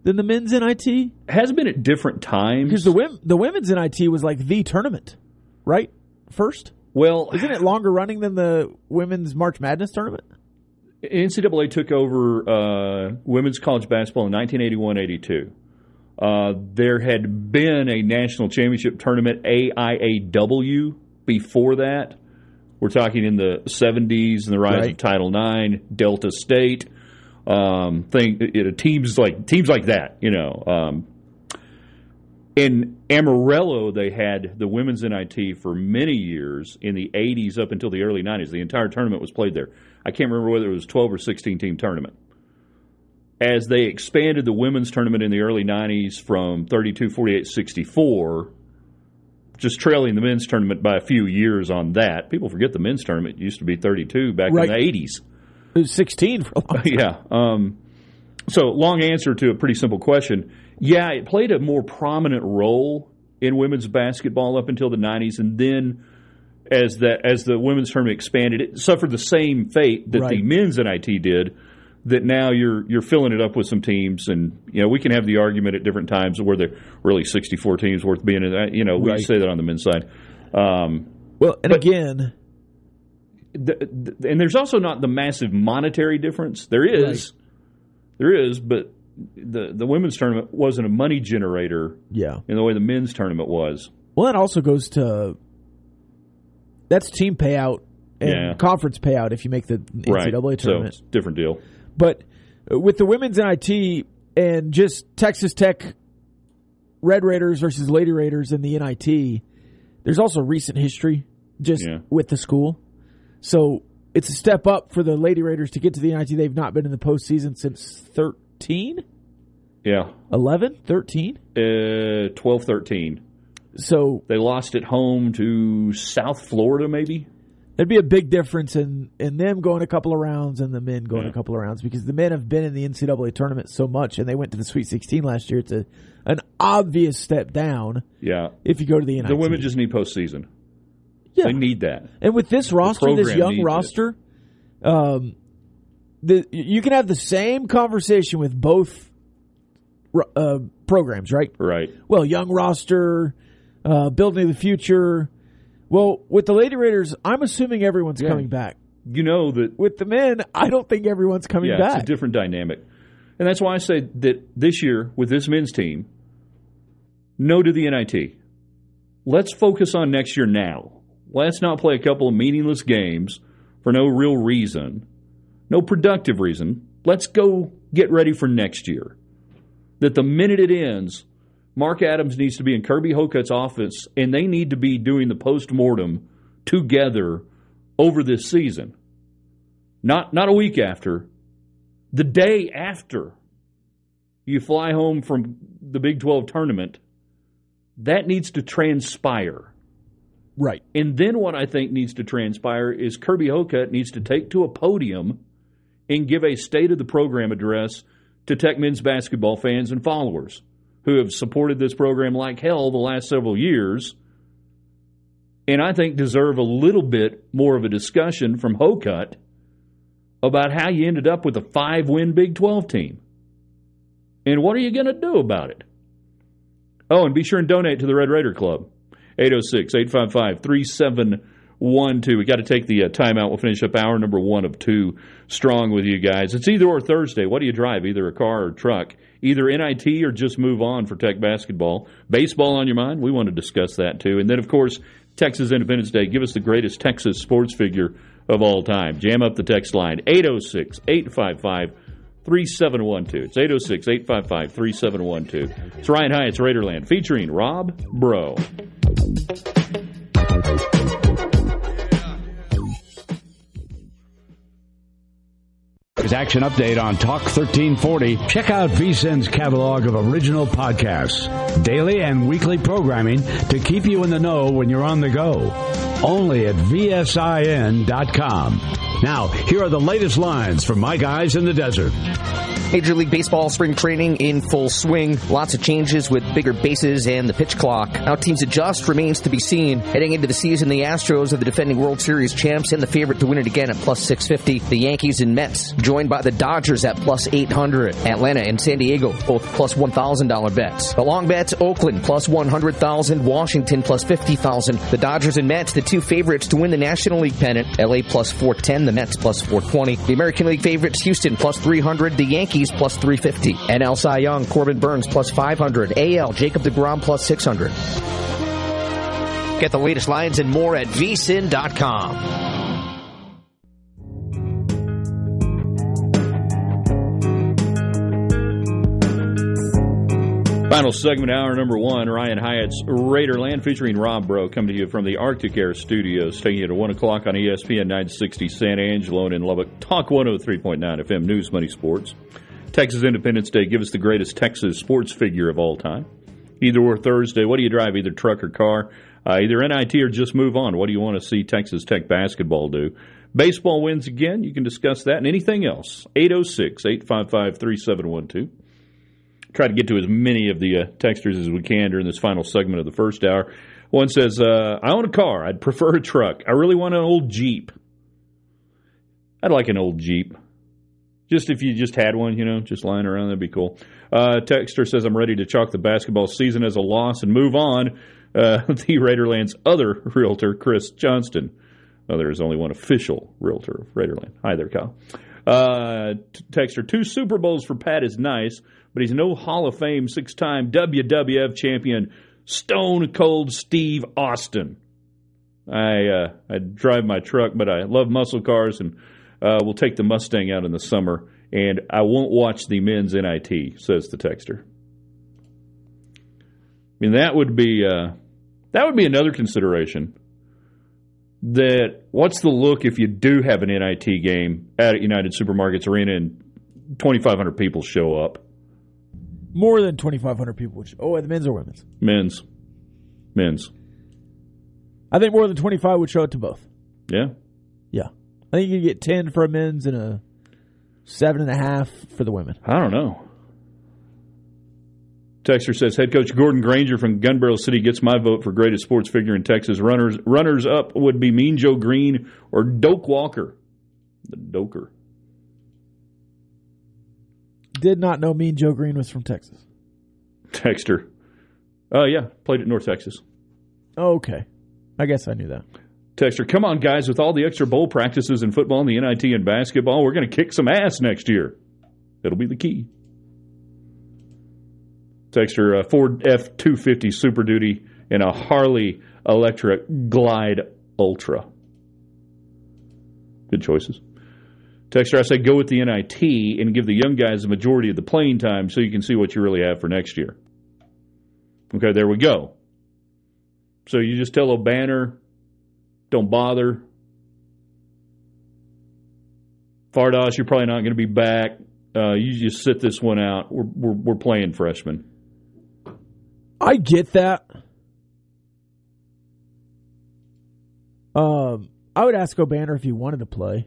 than the men's NIT? Has been at different times. Because the the women's NIT was like the tournament, right? First, well, isn't it longer running than the women's March Madness tournament? NCAA took over uh, women's college basketball in 1981-82. Uh, there had been a national championship tournament, AIAW, before that. We're talking in the 70s and the rise Right. of Title IX, Delta State, um, thing, you know, teams like teams like that. You know, um, in Amarillo, they had the women's NIT for many years in the 80s up until the early 90s. The entire tournament was played there. I can't remember whether it was 12 or 16 team tournament. As they expanded the women's tournament in the early 90s from 32, 48, 64, just trailing the men's tournament by a few years on that. People forget the men's tournament used to be 32 back Right. in the 80s. It was 16 for a long time. <laughs> Yeah. Um, so, long answer to a pretty simple question. Yeah, it played a more prominent role in women's basketball up until the 90s, and then as the as the women's tournament expanded, it suffered the same fate that the Right. men's NIT did. That now you're you're filling it up with some teams, and you know we can have the argument at different times where there really 64 teams worth being in. You know, we Right. say that on the men's side. Um, Well, and again, the, the- and there's also not the massive monetary difference. There is, there is, but the the women's tournament wasn't a money generator yeah. in the way the men's tournament was. Well, that also goes to that's team payout and Yeah. conference payout if you make the NCAA right. So tournament. it's a different deal. But with the women's NIT and just Texas Tech Red Raiders versus Lady Raiders in the NIT, there's also recent history just Yeah. with the school. So it's a step up for the Lady Raiders to get to the NIT. They've not been in the postseason since 13, Yeah. 11, 13. Uh, 12 13. So They lost at home to South Florida, maybe? there'd be a big difference in, in them going a couple of rounds and the men going Yeah. a couple of rounds because the men have been in the NCAA tournament so much and they went to the Sweet 16 last year. It's a, an obvious step down Yeah. if you go to the NIT. The women just need postseason. yeah. They need that. And with this roster, this young roster, um, the you can have the same conversation with both uh, programs, right? Right. Well, young roster, uh, building the future. Well, with the Lady Raiders, I'm assuming everyone's Yeah. coming back. You know that With the men, I don't think everyone's coming yeah, back. it's a different dynamic. And that's why I say that this year with this men's team, no to the NIT. Let's focus on next year now. Let's not play a couple of meaningless games for no real reason, no productive reason. Let's go get ready for next year. That the minute it ends, Mark Adams needs to be in Kirby Hocutt's office and they need to be doing the post mortem together over this season. Not not a week after, the day after you fly home from the Big 12 tournament, that needs to transpire. right. And then what I think needs to transpire is Kirby Hocutt needs to take to a podium and give a state of the program address to Tech men's basketball fans and followers who have supported this program like hell the last several years. And I think deserve a little bit more of a discussion from Hocutt about how you ended up with a five win Big 12 team. And what are you going to do about it? Oh, and be sure and donate to the Red Raider Club. 806 855 3712. We got to take the uh, timeout. We'll finish up hour number one of two strong with you guys. It's either or Thursday. What do you drive? Either a car or truck. Either NIT or just move on for Tech basketball. Baseball on your mind? We want to discuss that too. And then, of course, Texas Independence Day. Give us the greatest Texas sports figure of all time. Jam up the text line 806 855 3712. It's 806 855 3712. It's Ryan Hyatt's Raiderland featuring Rob Bro. Action update on Talk 1340. Check out VSIN's catalog of original podcasts, daily and weekly programming to keep you in the know when you're on the go. Only at VSIN.com. Now, here are the latest lines from my guys in the desert. Major League Baseball spring training in full swing. Lots of changes with bigger bases and the pitch clock. How teams adjust remains to be seen. Heading into the season, the Astros are the defending World Series champs and the favorite to win it again at plus 650. The Yankees and Mets joined by the Dodgers at plus 800. Atlanta and San Diego both plus $1,000 bets. The long bets, Oakland plus 100,000, Washington plus 50,000. The Dodgers and Mets, the two favorites to win the National League pennant. LA plus 410, the Mets plus 420. The American League favorites, Houston plus 300, the Yankees plus 350. NL Cy Young, Corbin Burnes plus 500. AL, Jacob DeGrom plus 600. Get the latest lines and more at vsin.com. Final segment, hour number one, Ryan Hyatt's Raiderland featuring Rob Bro coming to you from the Arctic Air Studios, taking you to 1 o'clock on ESPN 960 San Angelo and in Lubbock. Talk 103.9 FM, News, Money, Sports. Texas Independence Day, give us the greatest Texas sports figure of all time. Either or Thursday, what do you drive, either truck or car? Uh, either NIT or just move on. What do you want to see Texas Tech basketball do? Baseball wins again. You can discuss that and anything else. 806 855 3712 try to get to as many of the uh, texters as we can during this final segment of the first hour. One says, uh, I own a car. I'd prefer a truck. I really want an old Jeep. I'd like an old Jeep. Just if you just had one, you know, just lying around, that'd be cool. Uh, Texter says, I'm ready to chalk the basketball season as a loss and move on. Uh, <laughs> the Raiderland's other realtor, Chris Johnston. Oh, there is only one official realtor of Raiderland. Hi there, Kyle. Uh, Texter, two Super Bowls for Pat is nice, but he's no Hall of Fame six time WWF champion, Stone Cold Steve Austin. I uh, I drive my truck, but I love muscle cars, and uh, we'll take the Mustang out in the summer. And I won't watch the men's NIT, says the texter. I mean, that would be uh, that would be another consideration. That what's the look if you do have an NIT game at United Supermarkets Arena and 2,500 people show up? More than 2,500 people. Which, oh, the men's or women's? Men's, men's. I think more than 25 would show up to both. Yeah, Yeah. I think you could get 10 for a men's and a seven and a half for the women. I don't know. Texter says head coach Gordon Granger from Gun Barrel City gets my vote for greatest sports figure in Texas. Runners runners up would be Mean Joe Greene or Doak Walker. The Doker. Did not know Mean Joe Greene was from Texas. Texter. Oh yeah, played at North Texas. Okay. I guess I knew that. Texter, come on guys, with all the extra bowl practices in football and the NIT and basketball, we're going to kick some ass next year. That'll be the key. Texter, uh, Ford F two fifty Super Duty and a Harley Electra Glide Ultra. Good choices. Texter, I said go with the NIT and give the young guys the majority of the playing time so you can see what you really have for next year. Okay, there we go. So you just tell Obanor, don't bother. Fardaws, you're probably not going to be back. Uh, you just sit this one out. We're, we're, we're playing freshmen. I get that. Um, I would ask Obanor if he wanted to play.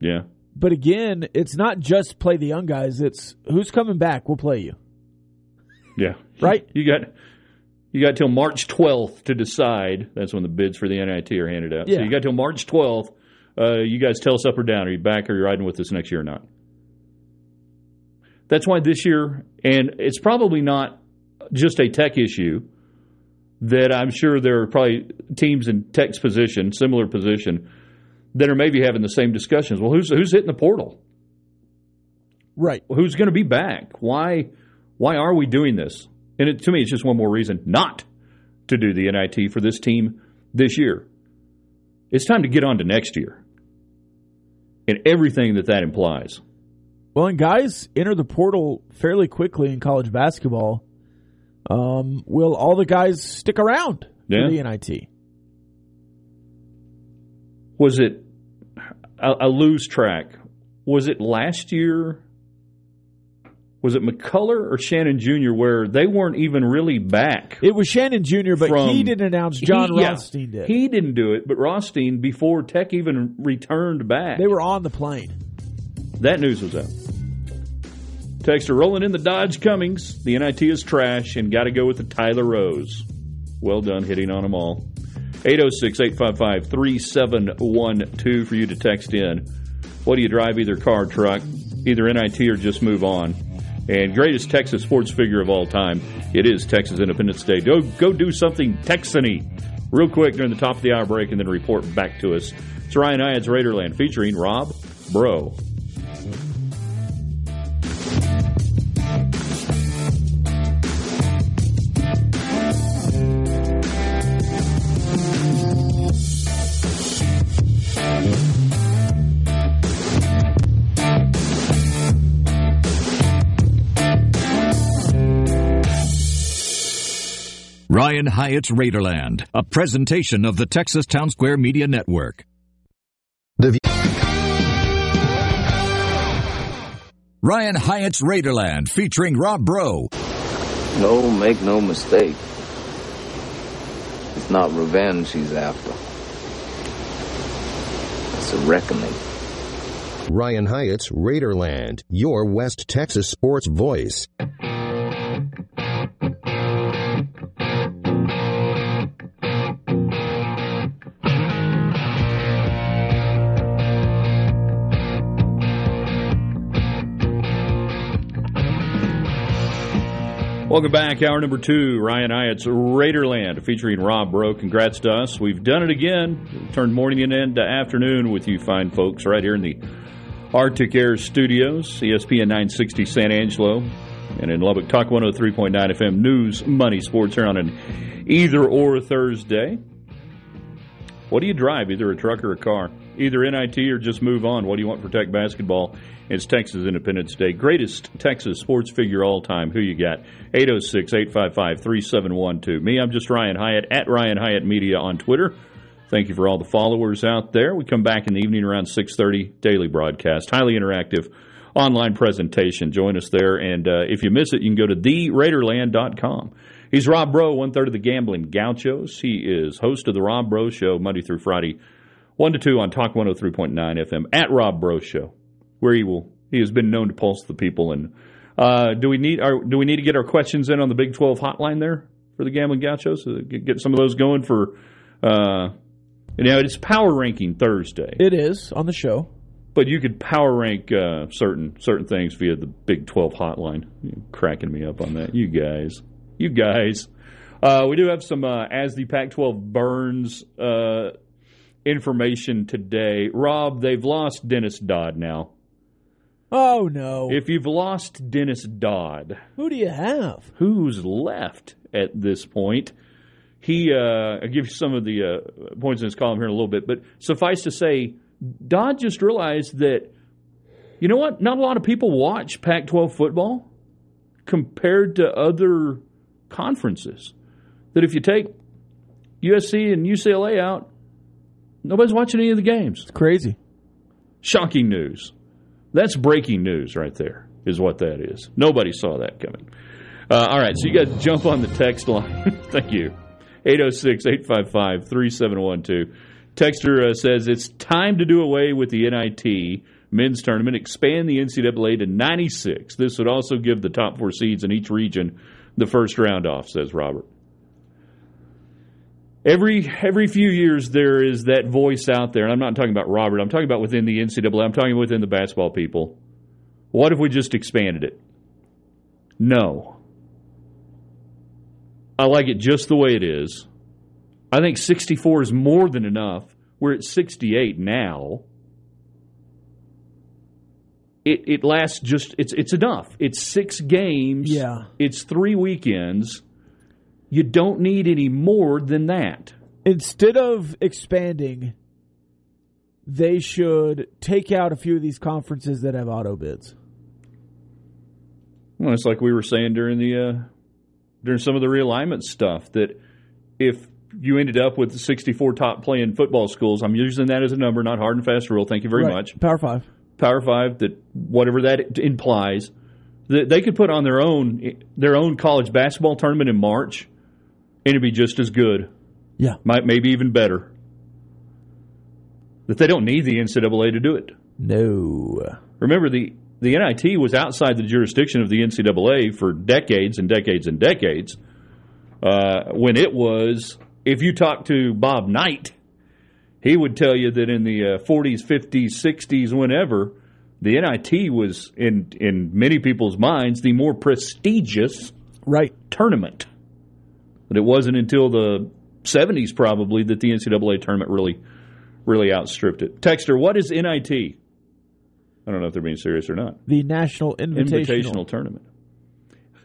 Yeah. But again, it's not just play the young guys. It's who's coming back. We'll play you. Yeah. <laughs> Right? You got you got till March 12th to decide. That's when the bids for the NIT are handed out. Yeah. So you got till March 12th. Uh, you guys tell us up or down. Are you back or are you riding with us next year or not? That's why this year, and it's probably not just a tech issue, that I'm sure there are probably teams in tech's position, similar position, that are maybe having the same discussions. Well, who's who's hitting the portal? Right. Who's going to be back? Why why are we doing this? And it, to me, it's just one more reason not to do the NIT for this team this year. It's time to get on to next year and everything that that implies. Well, and guys enter the portal fairly quickly in college basketball. Um, will all the guys stick around Yeah. for the NIT? Was it a, a lose track? Was it last year? Was it McCullough or Shannon Jr. where they weren't even really back? It was Shannon Jr., but from- he didn't announce. John He- yeah, did. He didn't do it, but Rothstein before Tech even returned back. they were on the plane. That news was out. Texter rolling in the Dodge Cummins. The NIT is trash and got to go with the Tyler Rose. Well done hitting on them all. 806 855 3712 for you to text in. What do you drive, either car, truck, either NIT or just move on? And greatest Texas sports figure of all time, it is Texas Independence Day. Go, go do something Texany real quick during the top of the hour break and then report back to us. It's Ryan Hyatt's Raiderland featuring Rob Bro. Ryan Hyatt's Raiderland, a presentation of the Texas Town Square Media Network. The view- Ryan Hyatt's Raiderland featuring Rob Bro. No, make no mistake. It's not revenge he's after. It's a reckoning. Ryan Hyatt's Raiderland, your West Texas sports voice. Welcome back. Hour number two, Ryan Hyatt's Raiderland featuring Rob Bro. Congrats to us. We've done it again. Turned morning and into afternoon with you fine folks right here in the Arctic Air Studios, ESPN 960 San Angelo, and in Lubbock, Talk 103.9 FM News, Money, Sports here on an either or Thursday. What do you drive, either a truck or a car? either NIT or just move on. What do you want for Tech basketball? It's Texas Independence Day. Greatest Texas sports figure all time. Who you got? 806 855 3712. Me, I'm just Ryan Hyatt at Ryan Hyatt Media on Twitter. Thank you for all the followers out there. We come back in the evening around 6:30 daily broadcast. Highly interactive online presentation. Join us there and uh, if you miss it, you can go to theraiderland.com. He's Rob Bro, one third of the Gambling Gauchos. He is host of the Rob Bro Show Monday through Friday, 1 to 2 on Talk 103.9 FM at Rob Bro Show, where he will he has been known to pulse the people. And uh, do we need our do we need to get our questions in on the Big 12 hotline there for the Gambling Gauchos? Get, some of those going for. Uh, you know, it's power ranking Thursday. It is on the show. But you could power rank uh, certain certain things via the Big 12 hotline. You're cracking me up on that. You guys. You guys. Uh, we do have some uh, as the Pac 12 burns uh, information today. Rob, they've lost Dennis Dodd now. Oh, no. If you've lost Dennis Dodd, Who do you have? who's left at this point? He, uh, I'll give you some of the uh, points in his column here in a little bit, but suffice to say, Dodd just realized that, you know what? Not a lot of people watch Pac 12 football compared to other conferences. That if you take USC and UCLA out, nobody's watching any of the games. It's crazy. Shocking news. That's breaking news right there, is what that is. Nobody saw that coming. Uh, all right, so you to jump on the text line. <laughs> Thank you. 806 855 3712. Texter uh, says it's time to do away with the NIT men's tournament, expand the NCAA to 96. This would also give the top four seeds in each region the first round off, says Robert. Every every few years there is that voice out there, and I'm not talking about Robert. I'm talking about within the NCAA. I'm talking within the basketball people. What if we just expanded it? No. I like it just the way it is. I think 64 is more than enough. We're at 68 now. It it lasts just it's it's enough. It's six games. Yeah. It's three weekends. You don't need any more than that. Instead of expanding, they should take out a few of these conferences that have auto bids. Well, it's like we were saying during the uh, during some of the realignment stuff that if you ended up with the 64 top playing football schools, I'm using that as a number, not hard and fast rule. Thank you very Right. much. Power five. Power Five, that whatever that implies, that they could put on their own their own college basketball tournament in March, it'd be just as good. Yeah. Might maybe even better. That they don't need the NCAA to do it. No. Remember the the NIT was outside the jurisdiction of the NCAA for decades and decades and decades. Uh, when it was, if you talk to Bob Knight, he would tell you that in the uh, 40s, 50s, 60s, whenever, the NIT was in in many people's minds the more prestigious Right. tournament. But it wasn't until the 70s probably that the NCAA tournament really really outstripped it. Texter, what is NIT? I don't know if they're being serious or not. The National Invitational. Invitational tournament.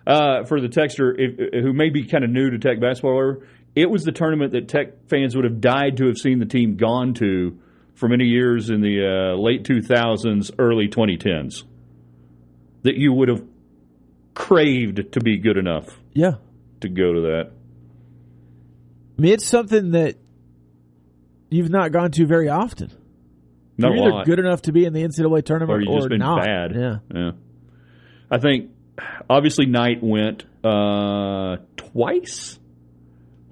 Uh, for the Texter if, who may be kind of new to Tech basketball, or whatever, it was the tournament that Tech fans would have died to have seen the team gone to for many years in the uh, late 2000s, early 2010s. That you would have craved to be good enough Yeah. to go to that. I mean, it's something that you've not gone to very often. Not You're either lot. good enough to be in the NCAA tournament or you've just been not. bad. Yeah. yeah. I think obviously Knight went uh, twice.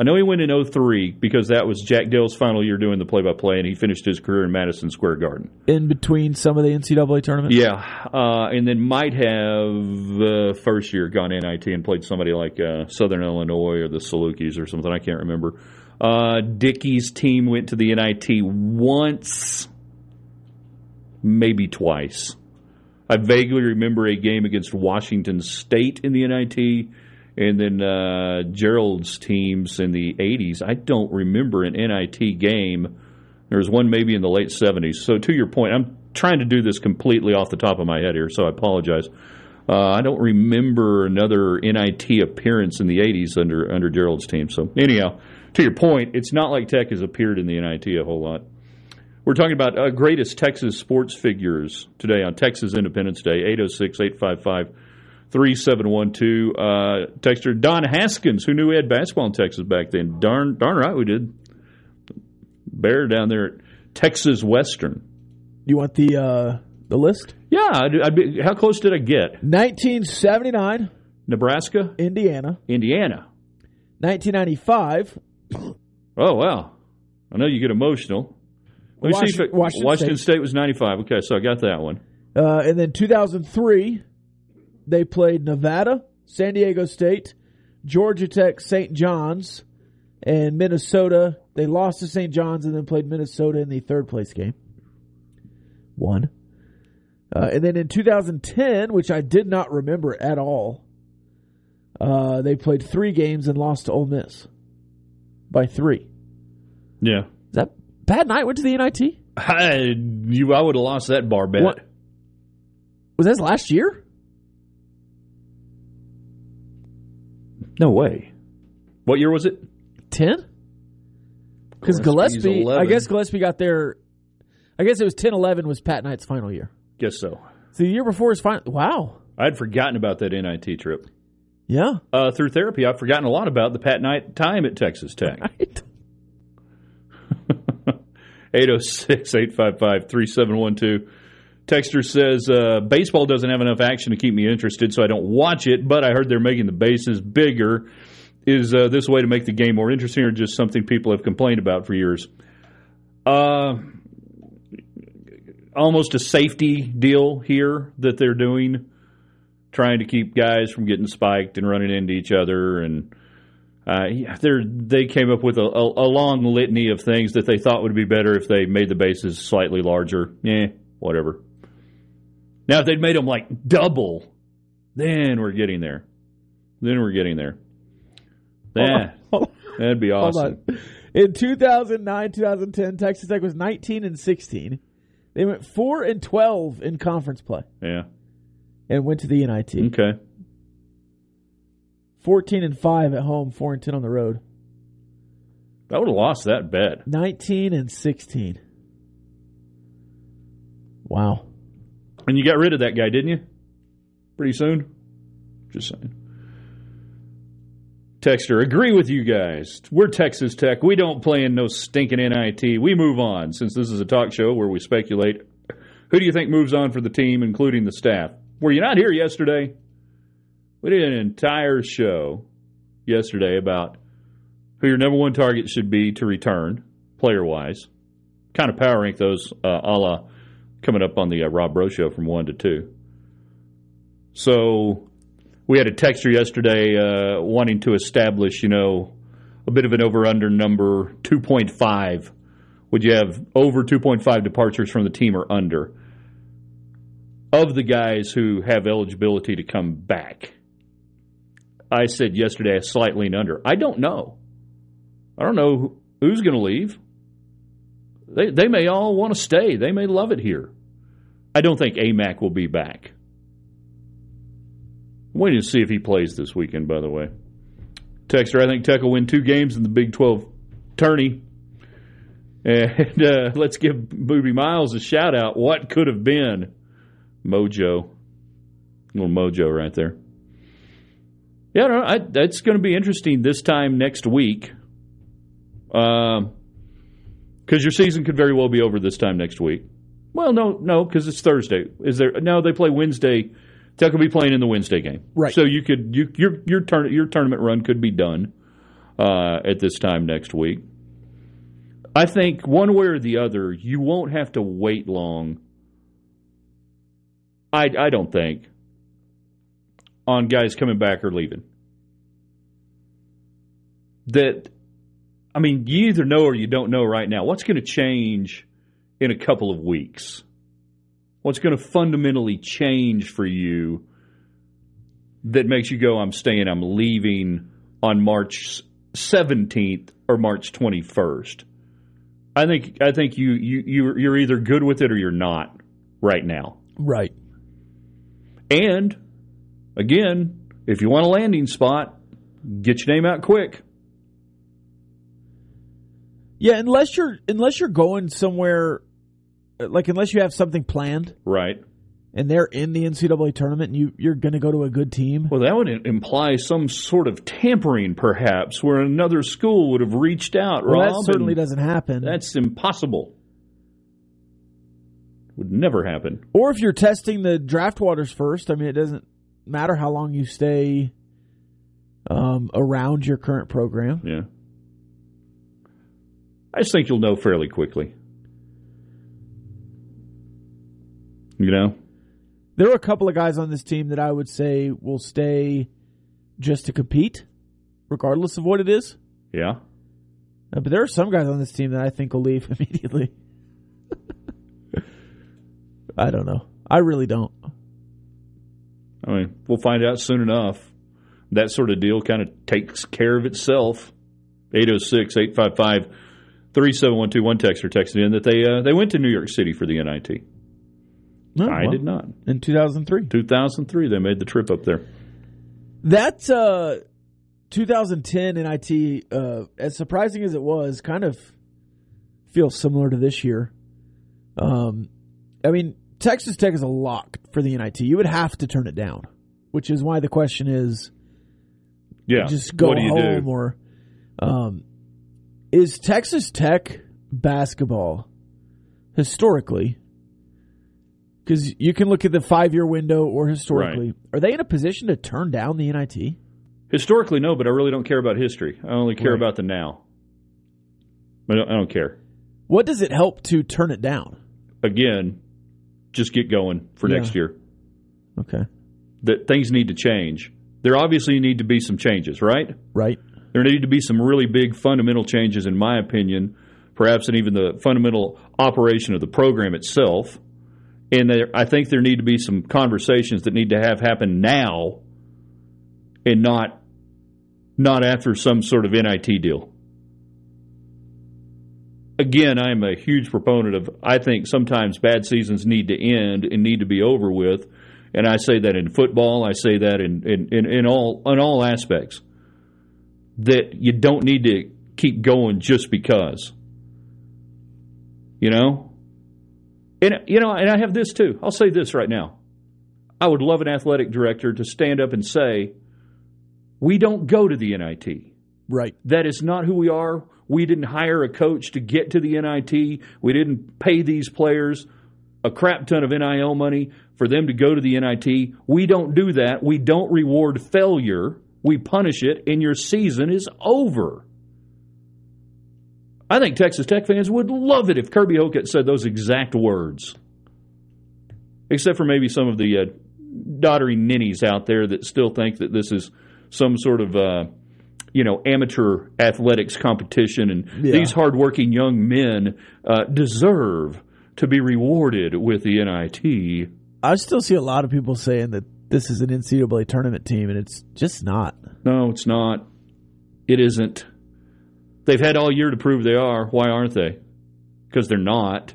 I know he went in 03 because that was Jack Dale's final year doing the play-by-play, and he finished his career in Madison Square Garden. In between some of the NCAA tournaments. Yeah, uh, and then might have uh, first year gone NIT and played somebody like uh, Southern Illinois or the Salukis or something. I can't remember. Uh, Dickey's team went to the NIT once, maybe twice. I vaguely remember a game against Washington State in the NIT, and then uh, Gerald's teams in the 80s. I don't remember an NIT game. There was one maybe in the late 70s. So, to your point, I'm trying to do this completely off the top of my head here, so I apologize. Uh, I don't remember another NIT appearance in the 80s under under Gerald's team. So, anyhow, to your point, it's not like Tech has appeared in the NIT a whole lot. We're talking about uh, greatest Texas sports figures today on Texas Independence Day, 806 855 3712. Uh, Texter Don Haskins, who knew we had basketball in Texas back then. Darn, darn right we did. Bear down there at Texas Western. You want the uh, the list? Yeah, I'd, I'd be, how close did I get? 1979, Nebraska, Indiana. Indiana. 1995, Oh wow, I know you get emotional. Let me see if Washington- it, Washington Washington State. State was 95. Okay, so I got that one. uh, and then 2003, they played Nevada, San Diego State, Georgia Tech, St. John's, and Minnesota. They lost to St. John's and then played Minnesota in the third place game. One. Uh, and then in 2010, which I did not remember at all, uh, they played three games and lost to Ole Miss by three. Yeah. Is that bad night? Went to the NIT? I, you, I would have lost that bar bet. What? Was that last year? No way. What year was it? 10? Because Gillespie's Gillespie, I guess Gillespie got there. I guess it was 10 11 was Pat Knight's final year. Guess so. So the year before his final. Wow. I'd forgotten about that NIT trip. Yeah. Uh, through therapy, I've forgotten a lot about the Pat Knight time at Texas Tech. <laughs> Right. <laughs> 806 855 3712. Texter says, uh, baseball doesn't have enough action to keep me interested, so I don't watch it, but I heard they're making the bases bigger. Is uh, this way to make the game more interesting or just something people have complained about for years? Uh, almost a safety deal here that they're doing, trying to keep guys from getting spiked and running into each other and uh, they came up with a, a, a long litany of things that they thought would be better if they made the bases slightly larger. Yeah, whatever. Now, if they'd made them like double, then we're getting there. Then we're getting there. Yeah, that'd be awesome. In 2009 2010, Texas Tech was 19 and 16. They went 4 and 12 in conference play Yeah. and went to the NIT. Okay. 14 and 5 at home, 4 and 10 on the road. I would have lost that bet. 19 and 16. Wow. And you got rid of that guy, didn't you? Pretty soon? Just saying. Texter, agree with you guys. We're Texas Tech. We don't play in no stinking NIT. We move on since this is a talk show where we speculate. Who do you think moves on for the team, including the staff? Were you not here yesterday? We did an entire show yesterday about who your number one target should be to return, player wise. Kind of power rank those uh, a la coming up on the uh, Rob Bro show from 1 to 2. So we had a texture yesterday uh, wanting to establish, you know, a bit of an over under number 2.5. Would you have over 2.5 departures from the team or under? Of the guys who have eligibility to come back, I said yesterday a slight lean under. I don't know. I don't know who's going to leave. They, they may all want to stay. They may love it here. I don't think Aimaq will be back. Waiting to see if he plays this weekend, by the way. Texter, I think Tech will win two games in the Big 12 tourney. And uh, <laughs> let's give Booby Miles a shout out. What could have been? Mojo. little mojo right there. Yeah, I, that's going to be interesting this time next week. Um, because your season could very well be over this time next week. Well, no, no, because it's Thursday. Is there? No, they play Wednesday. Tech will be playing in the Wednesday game, Right. So you could you your your turn your tournament run could be done uh, at this time next week. I think one way or the other, you won't have to wait long. I I don't think on guys coming back or leaving. That I mean, you either know or you don't know right now. What's going to change in a couple of weeks? What's going to fundamentally change for you that makes you go, I'm staying, I'm leaving on March 17th or March 21st? I think I think you you you're, you're either good with it or you're not right now. Right. And again, if you want a landing spot, get your name out quick. Yeah, unless you're unless you're going somewhere like unless you have something planned Right. and they're in the NCAA tournament and you you're going to go to a good team. Well, that would imply some sort of tampering, perhaps, where another school would have reached out. Well, Rob, that certainly doesn't happen. That's impossible. Would never happen. Or if you're testing the draft waters first, I mean, it doesn't matter how long you stay um, around your current program. Yeah. I just think you'll know fairly quickly. You know? There are a couple of guys on this team that I would say will stay just to compete, regardless of what it is. Yeah. Uh, but there are some guys on this team that I think will leave <laughs> immediately. I don't know. I really don't. I mean, we'll find out soon enough. That sort of deal kind of takes care of itself. 806 855 3712. One texter texted in that they uh, they went to New York City for the NIT. No, I well, did not. In 2003. 2003, they made the trip up there. That uh, 2010 NIT, uh, as surprising as it was, kind of feels similar to this year. Um, I mean, Texas Tech is a lock for the NIT. You would have to turn it down, which is why the question is Yeah. just go what do you home do? or um, is Texas Tech basketball historically because you can look at the five year window or historically are they in a position to turn down the NIT? Historically, no, but I really don't care about history. I only care Right. about the now. I don't, I don't care. What does it help to turn it down? Again, just get going for Yeah. next year. Okay, That things need to change. There obviously need to be some changes, right? right. There need to be some really big fundamental changes, in my opinion, perhaps in even the fundamental operation of the program itself. And there, I think there need to be some conversations that need to have happen now, and not not after some sort of NIT deal. Again, I am a huge proponent of. I think sometimes bad seasons need to end and need to be over with, and I say that in football. I say that in in, in, in all in all aspects that you don't need to keep going just because. You know? And you know, and I have this too. I'll say this right now. I would love an athletic director to stand up and say, "We don't go to the NIT. Right. That is not who we are. We didn't hire a coach to get to the NIT. We didn't pay these players a crap ton of NIL money for them to go to the NIT. We don't do that. We don't reward failure. We punish it, and your season is over. I think Texas Tech fans would love it if Kirby Hocutt said those exact words. Except for maybe some of the uh, doddering ninnies out there that still think that this is some sort of, uh, you know, amateur athletics competition, and Yeah. these hardworking young men uh, deserve to be rewarded with the NIT. I still see a lot of people saying that this is an NCAA tournament team, and it's just not. No, it's not. It isn't. They've had all year to prove they are. Why aren't they? Because they're not.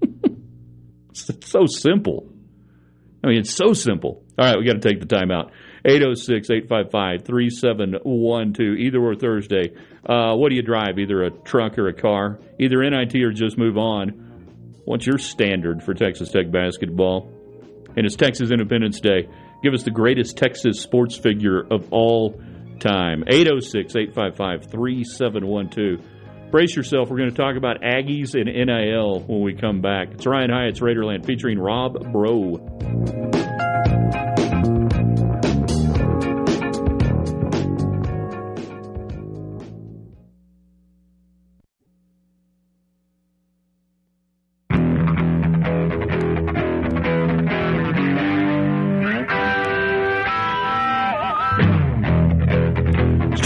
<laughs> it's so simple. I mean, it's so simple. All right, we got to take the time out. 806 855 3712, either or Thursday. Uh, what do you drive? Either a truck or a car? Either NIT or just move on. What's your standard for Texas Tech basketball? And it's Texas Independence Day. Give us the greatest Texas sports figure of all time. 806 855 3712. Brace yourself. We're going to talk about Aggies and NIL when we come back. It's Ryan Hyatt's Raiderland featuring Rob Bro.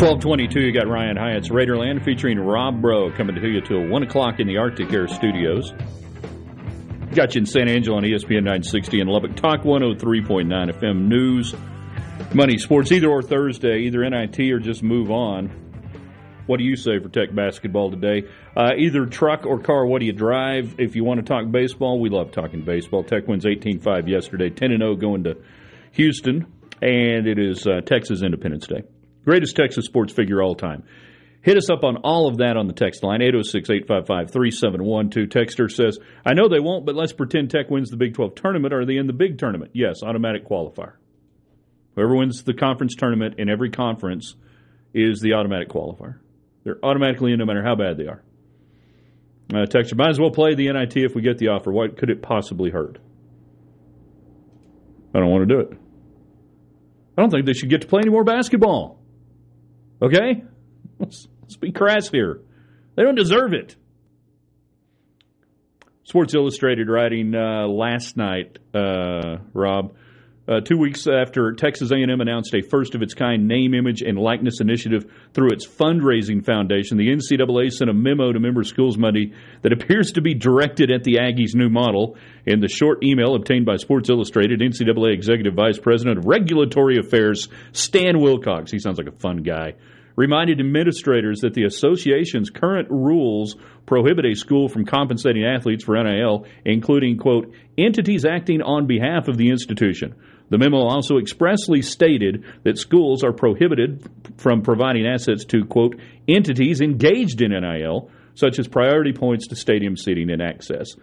1222. You got Ryan Hyatt's Raiderland featuring Rob Bro coming to you till 1 o'clock in the Arctic Air Studios. Got you in San Angelo on ESPN 960 and Lubbock Talk 103.9 FM News. Money Sports, either or Thursday, either NIT or just move on. What do you say for Tech basketball today? Uh, either truck or car, what do you drive? If you want to talk baseball, we love talking baseball. Tech wins 18 5 yesterday, 10 0 going to Houston, and it is uh, Texas Independence Day. Greatest Texas sports figure all time. Hit us up on all of that on the text line, 806 855 3712. Texter says, I know they won't, but let's pretend Tech wins the Big 12 tournament. Are they in the big tournament? Yes, automatic qualifier. Whoever wins the conference tournament in every conference is the automatic qualifier. They're automatically in no matter how bad they are. Uh, Texter, might as well play the NIT if we get the offer. What could it possibly hurt? I don't want to do it. I don't think they should get to play any more basketball. Okay? Let's, let's be crass here. They don't deserve it. Sports Illustrated writing uh, last night, uh, Rob, uh, two weeks after Texas A&M announced a first-of-its-kind name, image, and likeness initiative through its fundraising foundation, the NCAA sent a memo to member schools Monday that appears to be directed at the Aggies' new model. In the short email obtained by Sports Illustrated, NCAA Executive Vice President of Regulatory Affairs Stan Wilcox, he sounds like a fun guy, reminded administrators that the association's current rules prohibit a school from compensating athletes for NIL, including, quote, entities acting on behalf of the institution. The memo also expressly stated that schools are prohibited from providing assets to, quote, entities engaged in NIL, such as priority points to stadium seating and access.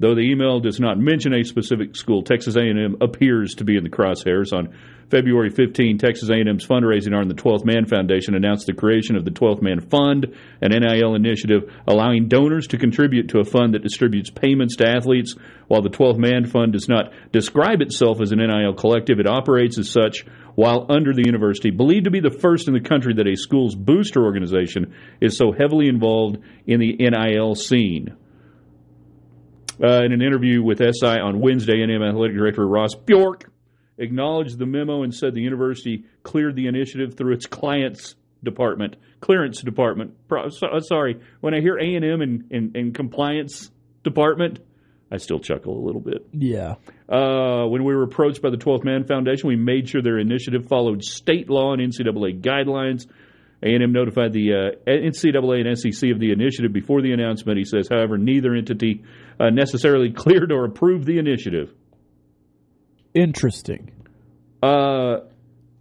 Though the email does not mention a specific school, Texas A&M appears to be in the crosshairs. On February 15, Texas A&M's fundraising arm, the 12th Man Foundation, announced the creation of the 12th Man Fund, an NIL initiative allowing donors to contribute to a fund that distributes payments to athletes. While the 12th Man Fund does not describe itself as an NIL collective, it operates as such while under the university, believed to be the first in the country that a school's booster organization is so heavily involved in the NIL scene. Uh, in an interview with SI on Wednesday, A&M Athletic Director Ross Bjork acknowledged the memo and said the university cleared the initiative through its clients department, clearance department. Pro, so, uh, sorry, when I hear A&M and, and, and compliance department, I still chuckle a little bit. Yeah. Uh, when we were approached by the 12th Man Foundation, we made sure their initiative followed state law and NCAA guidelines. A&M notified the uh, NCAA and SEC of the initiative before the announcement. He says, however, neither entity uh, necessarily cleared or approved the initiative. Interesting. Uh,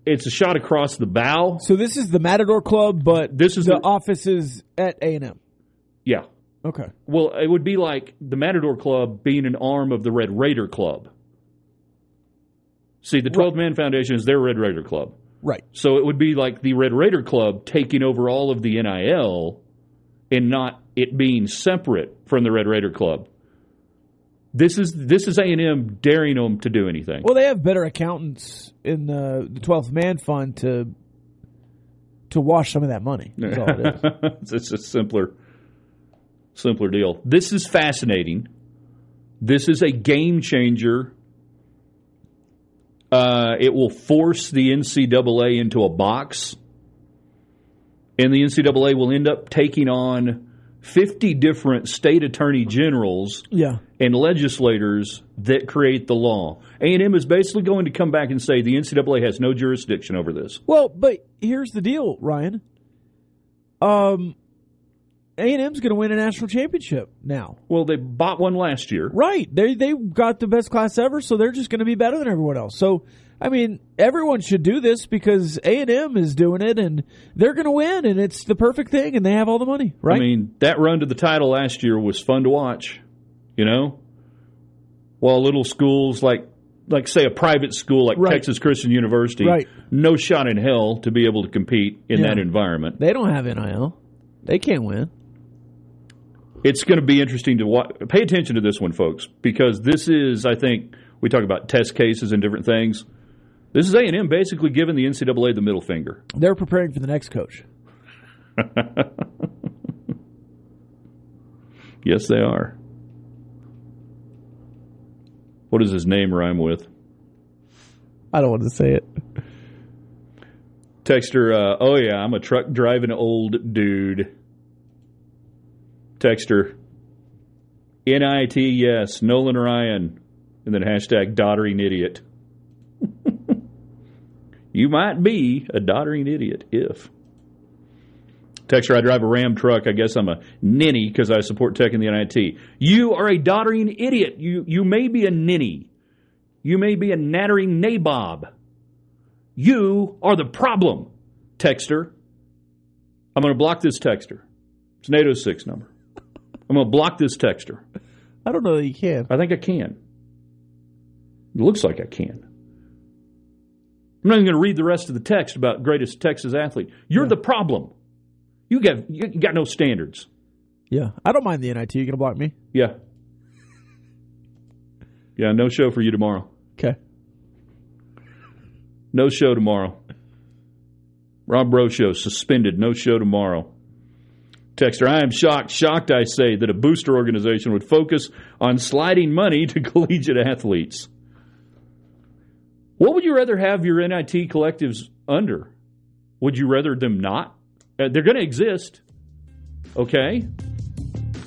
it's a shot across the bow. So this is the Matador Club, but This is the the- office is at A and M. Yeah. Okay. Well, it would be like the Matador Club being an arm of the Red Raider Club. See, the 12th Man Foundation is their Red Raider Club. Right. So it would be like the Red Raider Club taking over all of the NIL and not it being separate from the Red Raider Club. This is this is A and M daring them to do anything. Well, they have better accountants in the the Twelfth Man Fund to to wash some of that money. That's all it is. <laughs> it's a simpler simpler deal. This is fascinating. This is a game changer. Uh, it will force the NCAA into a box, and the NCAA will end up taking on 50 different state attorney generals Yeah. and legislators that create the law. A&M is basically going to come back and say the NCAA has no jurisdiction over this. Well, but here's the deal, Ryan. Um, A and M's going to win a national championship now. Well, they bought one last year. Right. They they got the best class ever, so they're just going to be better than everyone else. So, I mean, everyone should do this because A and M is doing it, and they're going to win, and it's the perfect thing, and they have all the money, right? I mean, that run to the title last year was fun to watch, you know? While little schools like like say a private school like Right. Texas Christian University, Right. no shot in hell to be able to compete in Yeah. that environment. they don't have NIL. They can't win. It's going to be interesting to watch. Pay attention to this one, folks, because this is, I think, we talk about test cases and different things. This is A and M basically giving the NCAA the middle finger. They're preparing for the next coach. <laughs> Yes, they are. What does his name rhyme with? I don't want to say it. Texter, uh, oh yeah, I'm a truck driving old dude. Texter, NIT, yes, Nolan Ryan, and then hashtag doddering idiot. <laughs> you might be a doddering idiot if. Texter, I drive a Ram truck. I guess I'm a ninny because I support tech in the NIT. You are a doddering idiot. You you may be a ninny. You may be a nattering nabob. You are the problem, Texter. I'm going to block this texter. It's an 806 number. I'm going to block this texter. I don't know that you can. I think I can. It looks like I can. I'm not even going to read the rest of the text about greatest Texas athlete. You're the problem. You got you got no standards. Yeah, I don't mind the NIT. You gonna block me? Yeah. Yeah, no show for you tomorrow. Okay. No show tomorrow. Rob Bro show suspended. No show tomorrow. Texter, I am shocked, shocked I say, that a booster organization would focus on sliding money <laughs> to collegiate athletes. What would you rather have your NIT collectives under? Would you rather them not? Uh, they're going to exist. Okay?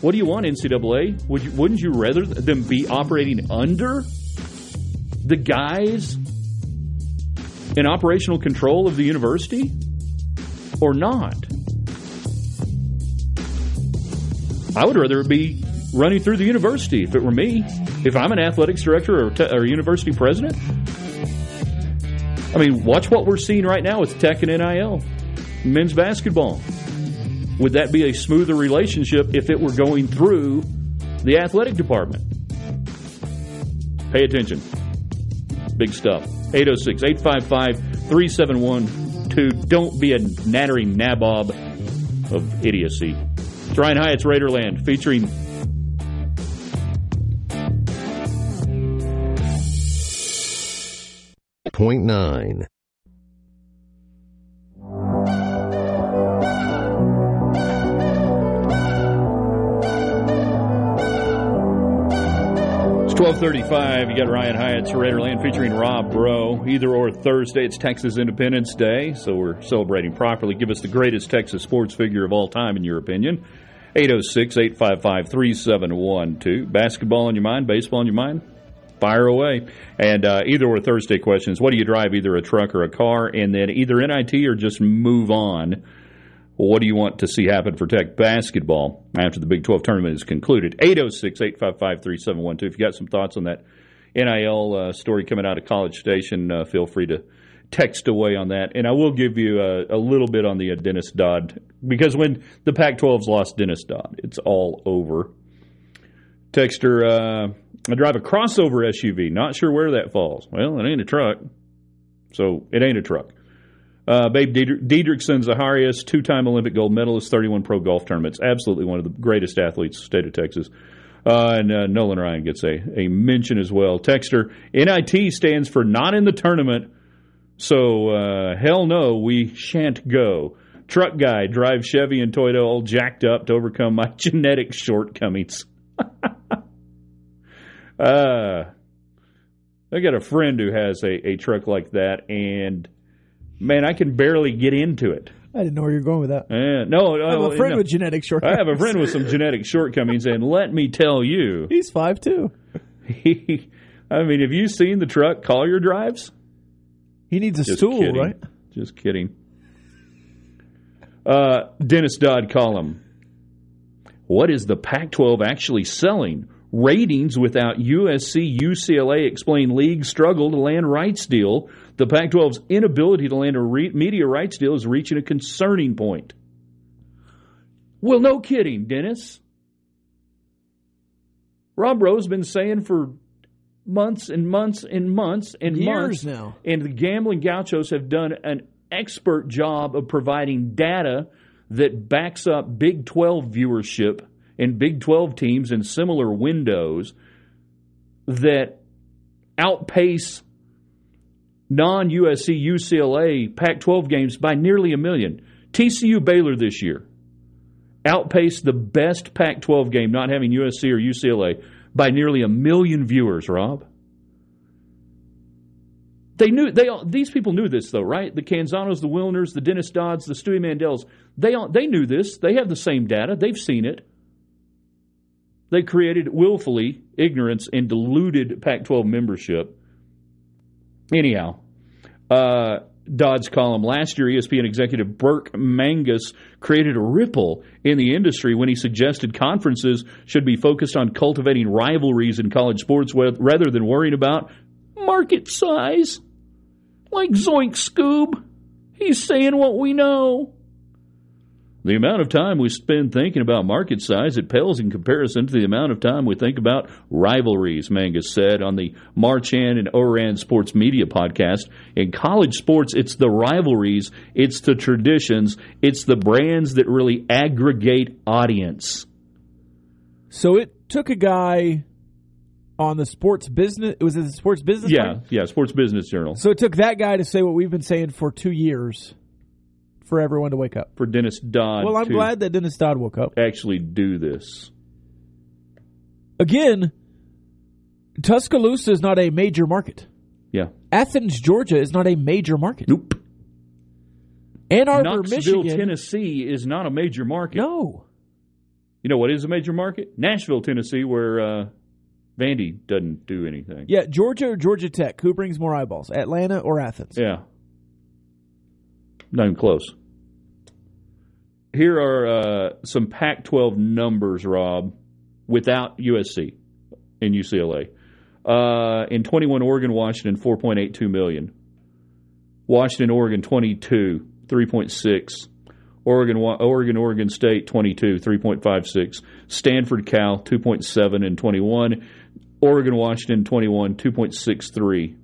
What do you want, NCAA? Would you, wouldn't you rather them be operating under the guys in operational control of the university or not? I would rather it be running through the university if it were me. If I'm an athletics director or, or university president, I mean, watch what we're seeing right now with Tech and NIL, men's basketball. Would that be a smoother relationship if it were going through the athletic department? Pay attention. Big stuff. 806 855 3712. Don't be a nattering nabob of idiocy. It's Ryan Hyatt's Raiderland featuring It's 1235. You got Ryan Hyatt's Raiderland featuring Rob Bro. Either or Thursday, it's Texas Independence Day, so we're celebrating properly. Give us the greatest Texas sports figure of all time, in your opinion. 806 855 3712. Basketball on your mind, baseball on your mind? Fire away. And uh, either or Thursday questions. What do you drive, either a truck or a car? And then either NIT or just move on. What do you want to see happen for Tech basketball after the Big 12 tournament is concluded? 806 855 3712. If you got some thoughts on that NIL uh, story coming out of College Station, uh, feel free to text away on that. And I will give you a, a little bit on the uh, Dennis Dodd, because when the Pac 12's lost Dennis Dodd, it's all over. Texter, uh, I drive a crossover SUV. Not sure where that falls. Well, it ain't a truck, so it ain't a truck. Uh, Babe Diedrich, Didrikson Zaharias, two time Olympic gold medalist, 31 pro golf tournaments. Absolutely one of the greatest athletes state of Texas. Uh, and uh, Nolan Ryan gets a, a mention as well. Texter, NIT stands for not in the tournament, so uh, hell no, we shan't go. Truck guy, drive Chevy and Toyota all jacked up to overcome my <laughs> genetic shortcomings. <laughs> uh, I got a friend who has a, a truck like that, and man, I can barely get into it. I didn't know where you were going with that. Uh, no, I have uh, a friend no. with genetic I have a friend with some <laughs> genetic shortcomings, and let me tell you, He's five two. he, <laughs> I mean, have you seen the truck Collier drives? He needs a Just stool, kidding. right? Just kidding. Uh, Dennis Dodd column. What is the Pac 12 actually selling? Ratings without USC, UCLA explain league struggle to land rights deal. The Pac 12's inability to land a re- media rights deal is reaching a concerning point. Well, no kidding, Dennis. Rob Bro's been saying for months and months and months and Years months now. and the gambling gauchos have done an expert job of providing data that backs up Big 12 viewership and Big 12 teams in similar windows that outpace non USC UCLA Pac 12 games by nearly a million. TCU Baylor this year outpaced the best Pac 12 game, not having USC or UCLA, by nearly a million viewers, Rob. They knew they these people knew this though, right? The Canzanos, the Wilners, the Dennis Dodds, the Stewie Mandels. They they knew this. They have the same data. They've seen it. They created willfully ignorance and diluted Pac-12 membership. Anyhow, uh, Dodd's column last year, ESPN executive Burke Magnus created a ripple in the industry when he suggested conferences should be focused on cultivating rivalries in college sports rather than worrying about market size. Like Zoink Scoob, he's saying what we know. The amount of time we spend thinking about market size, it pales in comparison to the amount of time we think about rivalries, Magnus said on the Marchand and Ourand Sports Media podcast. In college sports, it's the rivalries, it's the traditions, it's the brands that really aggregate audience. So it took a guy on the sports business. It was it the sports business? Yeah, yeah, Sports Business Journal. So it took that guy to say what we've been saying for two years for everyone to wake up. For Dennis Dodd Well, I'm to glad that Dennis Dodd woke up. actually do this. Again, Tuscaloosa is not a major market. Yeah. Athens, Georgia is not a major market. Nope. Ann Arbor, Knoxville, Michigan. Tennessee is not a major market. No. You know what is a major market? Nashville, Tennessee, where uh, Vandy doesn't do anything. Yeah, Georgia or Georgia Tech. Who brings more eyeballs, Atlanta or Athens? Yeah. Not even close. Here are uh, some Pac 12 numbers, Rob, without USC and UCLA. Uh, in 21, Oregon, Washington, 4.82 million. Washington, Oregon, 22, 3.6. Oregon, Oregon, Oregon State, 22, 3.56. Stanford, Cal, 2.7 and 21. Oregon, Washington, 21, 2.63.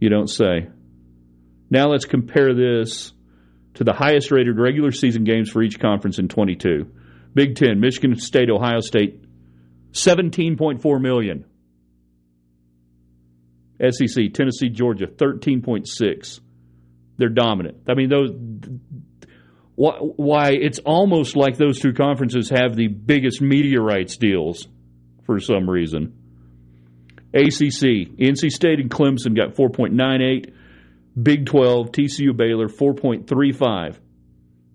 You don't say. Now let's compare this to the highest rated regular season games for each conference in 22. Big Ten, Michigan State, Ohio State, 17.4 million. SEC, Tennessee, Georgia, 13.6. They're dominant. I mean, those. Why it's almost like those two conferences have the biggest media rights deals for some reason. ACC, NC State and Clemson got 4.98. Big 12, TCU Baylor, 4.35.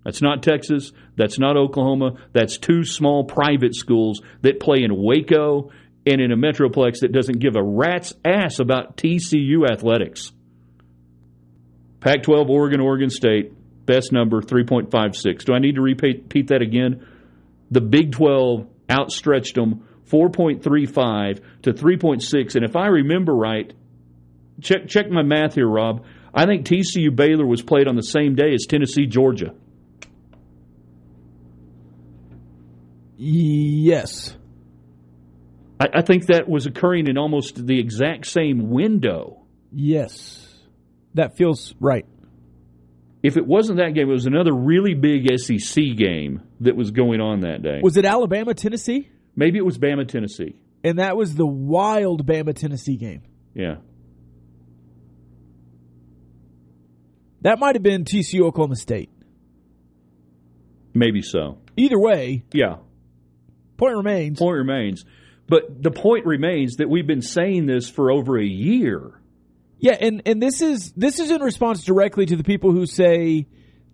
That's not Texas. That's not Oklahoma. That's two small private schools that play in Waco and in a metroplex that doesn't give a rat's ass about TCU athletics. Pac 12, Oregon, Oregon State, best number, 3.56. Do I need to repeat, that again? The Big 12 outstretched them 4.35 to 3.6. And if I remember right, check, check my math here, Rob. I think TCU Baylor was played on the same day as Tennessee Georgia. Yes. I, I think that was occurring in almost the exact same window. Yes. That feels right. If it wasn't that game, it was another really big SEC game that was going on that day. Was it Alabama, Tennessee? Maybe it was Bama, Tennessee. And that was the wild Bama, Tennessee game. Yeah. That might have been TCU, Oklahoma State. Maybe so. Either way, Yeah. point remains. Point remains. But the point remains that we've been saying this for over a year. Yeah, and, and this is this is in response directly to the people who say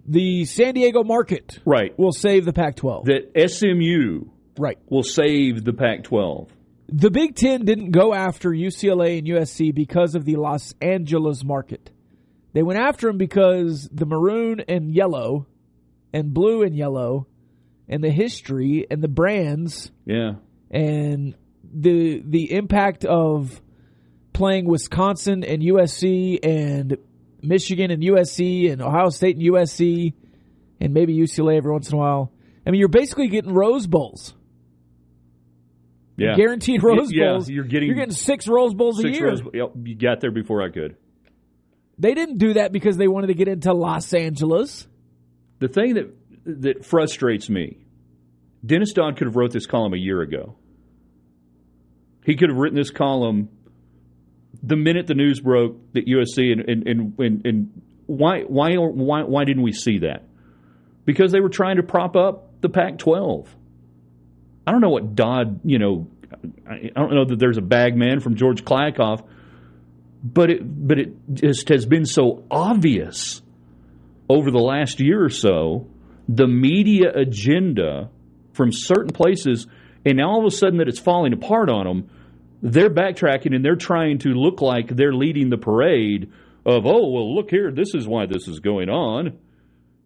the San Diego market Right. will save the Pac-12. That SMU right. will save the Pac 12. The Big Ten didn't go after UCLA and USC because of the Los Angeles market. They went after him because the maroon and yellow, and blue and yellow, and the history and the brands Yeah. and the the impact of playing Wisconsin and USC and Michigan and USC and Ohio State and USC and maybe UCLA every once in a while. I mean, you're basically getting Rose Bowls. Yeah. Guaranteed Rose yeah, Bowls. You're getting, you're getting six Rose Bowls a year. Rose You got there before I could. They didn't do that because they wanted to get into Los Angeles. The thing that that frustrates me, Dennis Dodd could have wrote this column a year ago. He could have written this column the minute the news broke that USC and and and, and, and why why why why didn't we see that? Because they were trying to prop up the Pac-12. I don't know what Dodd, you know, I don't know that there's a bag man from George Kliavkoff, but it but it just has been so obvious over the last year or so the media agenda from certain places, and now all of a sudden that it's falling apart on them, they're backtracking and they're trying to look like they're leading the parade of, oh, well, look here, this is why this is going on.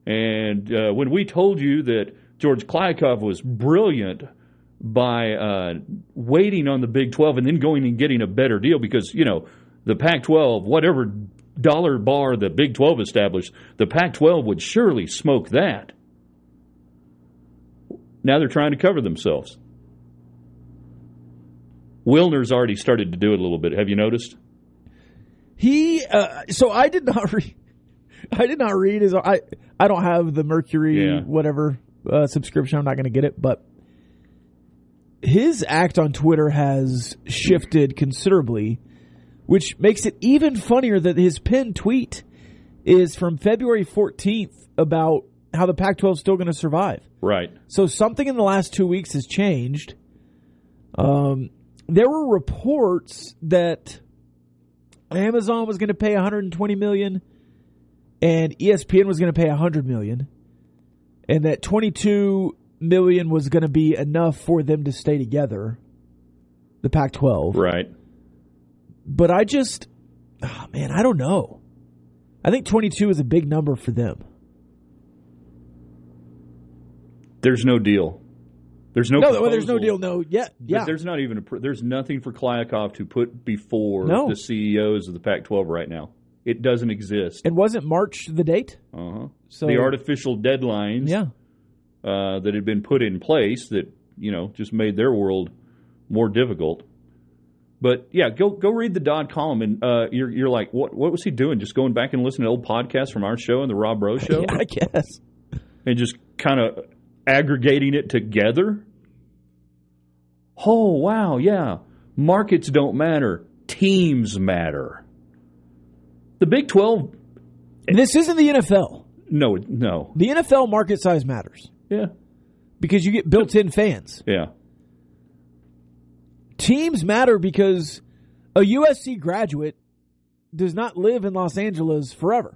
And uh, when we told you that George Kliavkoff was brilliant by uh, waiting on the Big 12 and then going and getting a better deal because, you know, the Pac 12, whatever dollar bar the Big 12 established, the Pac 12 would surely smoke that. Now they're trying to cover themselves. Wilner's already started to do it a little bit. Have you noticed? He uh, so I did not read. <laughs> I did not read his. I I don't have the Mercury Yeah. whatever uh, subscription. I'm not going to get it, but his act on Twitter has shifted considerably, which makes it even funnier that his pinned tweet is from February 14th about how the Pac-12 is still going to survive. Right. So something in the last two weeks has changed. Um, there were reports that Amazon was going to pay 120 million, and ESPN was going to pay 100 million, and that 22 million was going to be enough for them to stay together. The Pac-12, Right. But I just, oh man, I don't know. I think 22 is a big number for them. There's no deal. There's no. No, well, there's no deal. No, yeah, yeah. There's not even a. There's nothing for Kliavkoff to put before No. the CEOs of the Pac-12 right now. It doesn't exist. And wasn't March the date? Uh-huh. So the artificial deadlines yeah. uh, that had been put in place that you know just made their world more difficult. But yeah, go go read the Dodd column, and uh, you're you're like, what what was he doing? Just going back and listening to old podcasts from our show and the Rob Bro <laughs> show, Yeah, I guess. and just kind of aggregating it together. Oh wow, yeah, markets don't matter, teams matter. The Big Twelve, And this isn't the NFL. no, no, The NFL market size matters yeah, because you get built in fans. yeah, Teams matter because a USC graduate does not live in Los Angeles forever.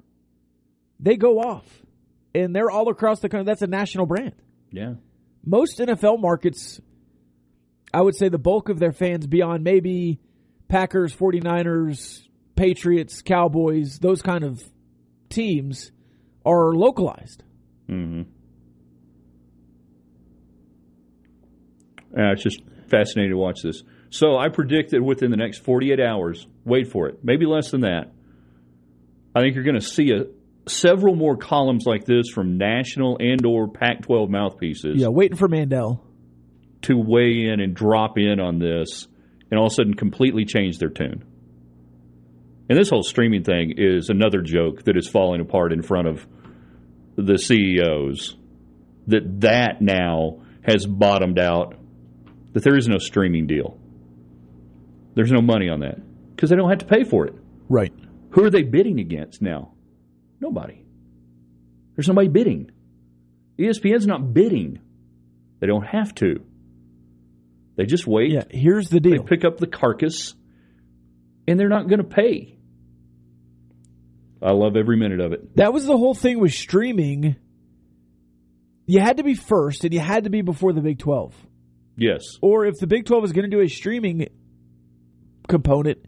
They go off and they're all across the country. That's a national brand. yeah. Most NFL markets, I would say the bulk of their fans, beyond maybe Packers, 49ers, Patriots, Cowboys, those kind of teams, are localized. Mm-hmm. Uh, it's just fascinating to watch this. So I predict that within the next 48 hours, wait for it, maybe less than that, I think you're going to see a, several more columns like this from national and or Pac-12 mouthpieces Yeah, waiting for Mandel. to weigh in and drop in on this and all of a sudden completely change their tune. And this whole streaming thing is another joke that is falling apart in front of the CEOs. That that now has bottomed out. That there is no streaming deal. There's no money on that because they don't have to pay for it. Right. Who are they bidding against now? Nobody. There's nobody bidding. ESPN's not bidding. They don't have to. They just wait. Yeah, here's the deal. They pick up the carcass, and they're not going to pay. I love every minute of it. That was the whole thing with streaming. You had to be first, and you had to be before the Big 12. Yes. Or if the Big 12 was going to do a streaming component,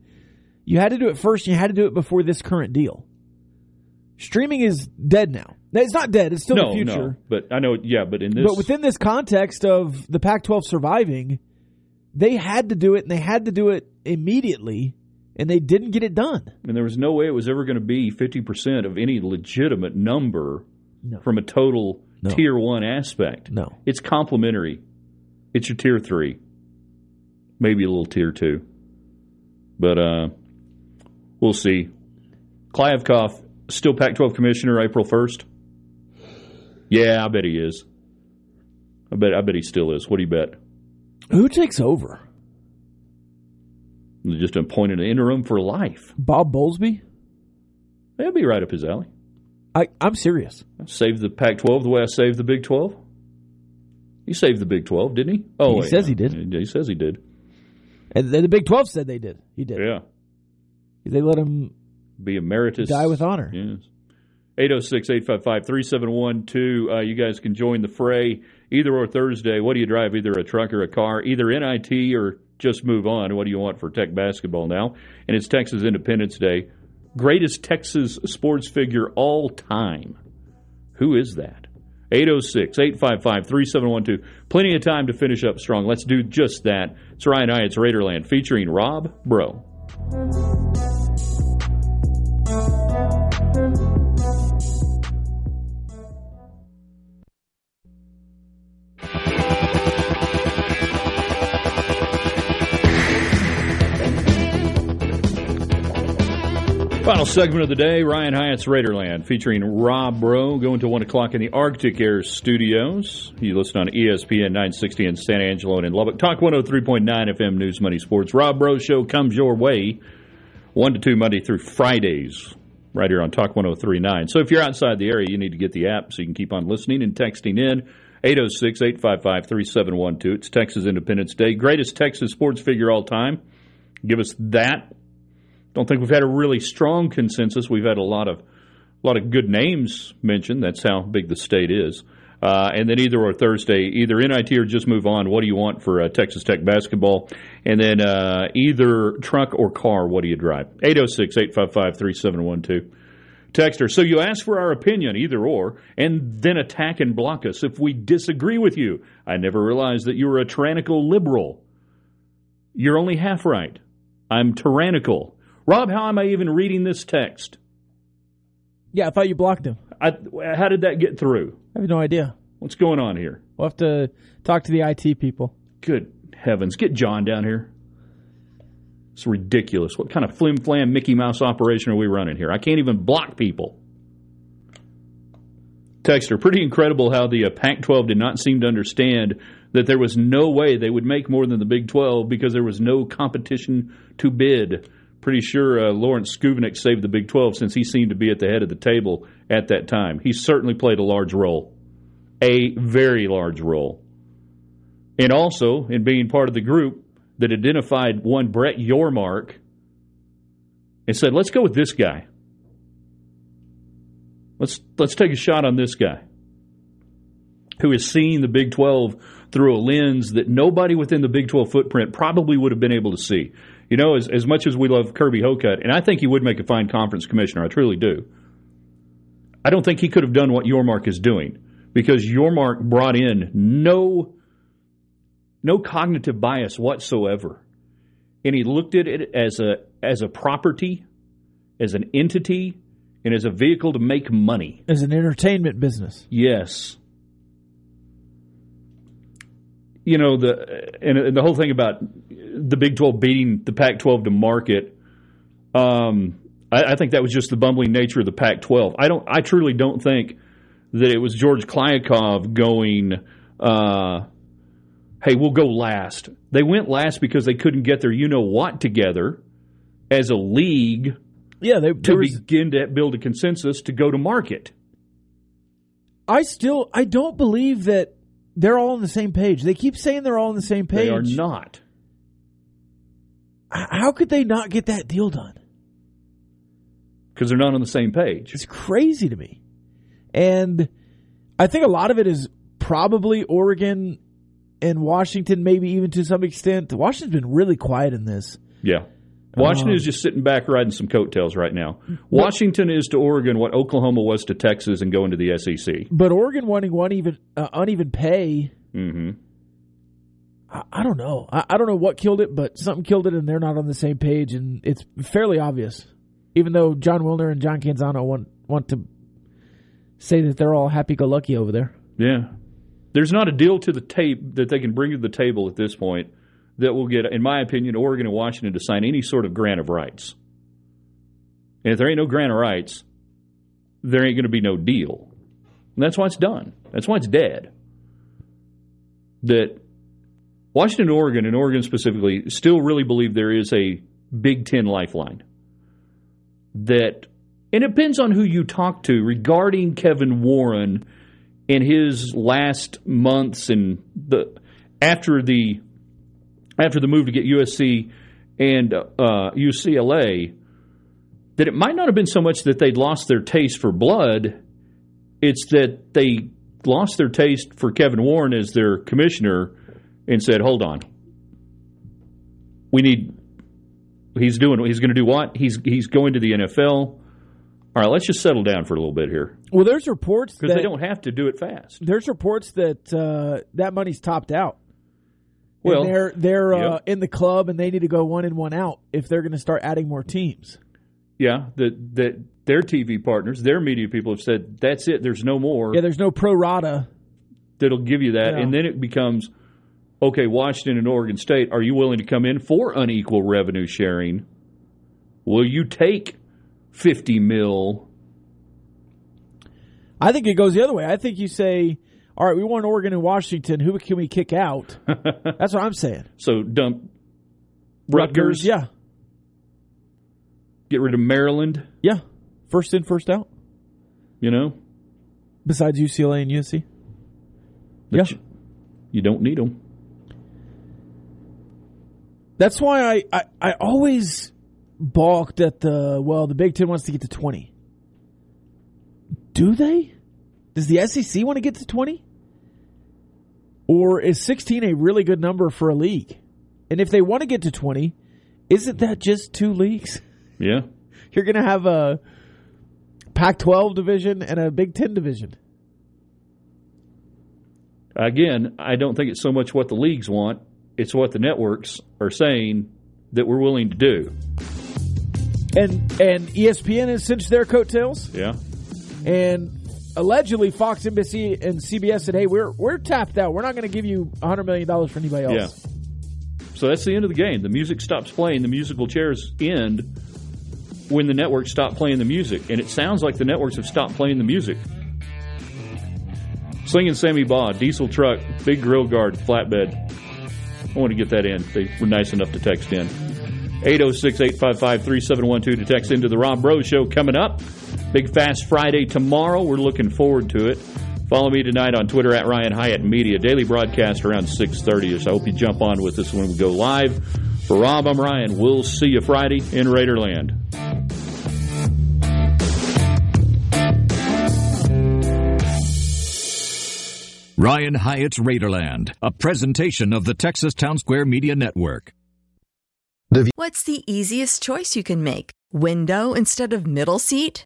you had to do it first, and you had to do it before this current deal. Streaming is dead now. No, It's not dead, it's still no, the future. no. But I know, yeah, but in this. But within this context of the Pac 12 surviving, they had to do it, and they had to do it immediately, and they didn't get it done. and there was no way it was ever going to be 50% of any legitimate number No. from a total tier one aspect. No. It's complementary. It's your tier three, maybe a little tier two. But uh, we'll see. Kliavkoff, still Pac 12 commissioner April 1st? Yeah, I bet he is. I bet, I bet he still is. What do you bet? Who takes over? Just appointed an interim for life. Bob Bowlesby? That'd be right up his alley. I, I'm serious. Saved the Pac 12 the way I saved the Big 12. He saved the Big 12, didn't he? Oh, He wait, says he did. He says he did. And the Big 12 said they did. He did. Yeah. They let him Be emeritus. die with honor. Yes. 806 855 3712. Uh, You guys can join the fray either or Thursday. What do you drive? Either a truck or a car, either NIT or just move on. What do you want for Tech basketball now? And it's Texas Independence Day. Greatest Texas sports figure all time. Who is that? 806 855 3712. Plenty of time to finish up strong. Let's do just that. It's Ryan I, it's Raiderland featuring Rob Bro. Final segment of the day, Ryan Hyatt's Raiderland, featuring Rob Bro, going to 1 o'clock in the Arctic Air Studios. You listen on ESPN 960 in San Angelo and in Lubbock. Talk 103.9 FM News Money Sports. Rob Bro Show comes your way 1 to 2 Monday through Fridays, right here on Talk 1039. So if you're outside the area, you need to get the app so you can keep on listening and texting in. 806 855 3712. It's Texas Independence Day. Greatest Texas sports figure all time. Give us that don't think we've had a really strong consensus. We've had a lot of a lot of good names mentioned. That's how big the state is. Uh, and then either or Thursday, either NIT or just move on. What do you want for uh, Texas Tech basketball? And then uh, either truck or car. What do you drive? 806 855 3712. Texter. So you ask for our opinion, either or, and then attack and block us if we disagree with you. I never realized that you were a tyrannical liberal. You're only half right. I'm tyrannical. Rob, how am I even reading this text? Yeah, I thought you blocked him. I, how did that get through? I have no idea. What's going on here? We'll have to talk to the IT people. Good heavens. Get John down here. It's ridiculous. What kind of flim flam Mickey Mouse operation are we running here? I can't even block people. Texter, pretty incredible how the uh, Pac 12 did not seem to understand that there was no way they would make more than the Big 12 because there was no competition to bid. Pretty sure uh, Lawrence Schovanec saved the Big 12 since he seemed to be at the head of the table at that time. He certainly played a large role, a very large role. And also in being part of the group that identified one Brett Yormark and said, let's go with this guy. Let's, let's take a shot on this guy who is seeing the Big 12 through a lens that nobody within the Big 12 footprint probably would have been able to see. You know, as, as much as we love Kirby Hocutt, and I think he would make a fine conference commissioner, I truly do. I don't think he could have done what Yormark is doing because Yormark brought in no no cognitive bias whatsoever, and he looked at it as a as a property, as an entity, and as a vehicle to make money. As an entertainment business. Yes. You know the and, and the whole thing about the Big Twelve beating the Pac twelve to market. Um, I, I think that was just the bumbling nature of the Pac twelve. I don't. I truly don't think that it was George Kliavkoff going. Uh, hey, we'll go last. They went last because they couldn't get their you know what together as a league Yeah, they, to was, begin to build a consensus to go to market. I still I don't believe that they're all on the same page. They keep saying they're all on the same page. They are not. How could they not get that deal done? because they're not on the same page. It's crazy to me. And I think a lot of it is probably Oregon and Washington, maybe even to some extent. Washington's been really quiet in this. Yeah. Washington Um, is just sitting back riding some coattails right now. Washington is to Oregon what Oklahoma was to Texas and going to the SEC. But Oregon wanting one even uh, uneven pay, hmm I, I don't know. I, I don't know what killed it, but something killed it, and they're not on the same page, and it's fairly obvious. Even though Jon Wilner and John Canzano want want to say that they're all happy go lucky over there. Yeah. There's not a deal to the tape that they can bring to the table at this point that will get, in my opinion, Oregon and Washington to sign any sort of grant of rights. And if there ain't no grant of rights, there ain't going to be no deal. And that's why it's done. That's why it's dead. That Washington Oregon, and Oregon specifically, still really believe there is a Big Ten lifeline. That, and it depends on who you talk to regarding Kevin Warren in his last months and the after the after the move to get USC and uh, UCLA that it might not have been so much that they'd lost their taste for blood it's that they lost their taste for Kevin Warren as their commissioner and said hold on. We need he's doing he's going to do what? He's he's going to the NFL all right let's just settle down for a little bit here. Well, there's reports because that they don't have to do it fast. there's reports that uh, that money's topped out. And Well, they're they're uh, in the club and they need to go one in one out if they're going to start adding more teams. Yeah, that that their TV partners, their media people have said that's it. There's no more Yeah, there's no pro rata. that'll give you that, Yeah. and then it becomes okay. Washington and Oregon State, are you willing to come in for unequal revenue sharing? Will you take fifty mil. I think it goes the other way. I think you say, all right, we want Oregon and Washington. Who can we kick out? <laughs> That's what I'm saying. So dump Rutgers. Yeah. Get rid of Maryland. Yeah. First in, first out. You know, Besides UCLA and USC. But Yeah. you, you don't need them. That's why I, I, I always balked at the, well, the Big Ten wants to get to 20. Do they? Does the SEC want to get to 20? Or is 16 a really good number for a league? And if they want to get to 20, isn't that just two leagues? Yeah. <laughs> You're going to have a Pac 12 division and a Big Ten division. Again, I don't think it's so much what the leagues want; it's what the networks are saying that we're willing to do. And and ESPN has cinched their coattails. Yeah. And allegedly, Fox, NBC, and CBS said, "Hey, we're we're tapped out. We're not going to give you hundred million dollars for anybody else." Yeah. else." So that's the end of the game. The music stops playing. The musical chairs end when the networks stop playing the music. And it sounds like the networks have stopped playing the music. Slinging Sammy Baugh, diesel truck, big grill guard, flatbed. I want to get that in. They were nice enough to text in. 806 855 3712 to text into the Rob Bro Show coming up. Big Fast Friday tomorrow. We're looking forward to it. Follow me tonight on Twitter at Ryan Hyatt Media. Daily broadcast around 6.30 So I hope you jump on with us when we go live. For Rob, I'm Ryan. We'll see you Friday in Raiderland. Ryan Hyatt's Raiderland, a presentation of the Texas Town Square Media Network. What's the easiest choice you can make? Window instead of middle seat?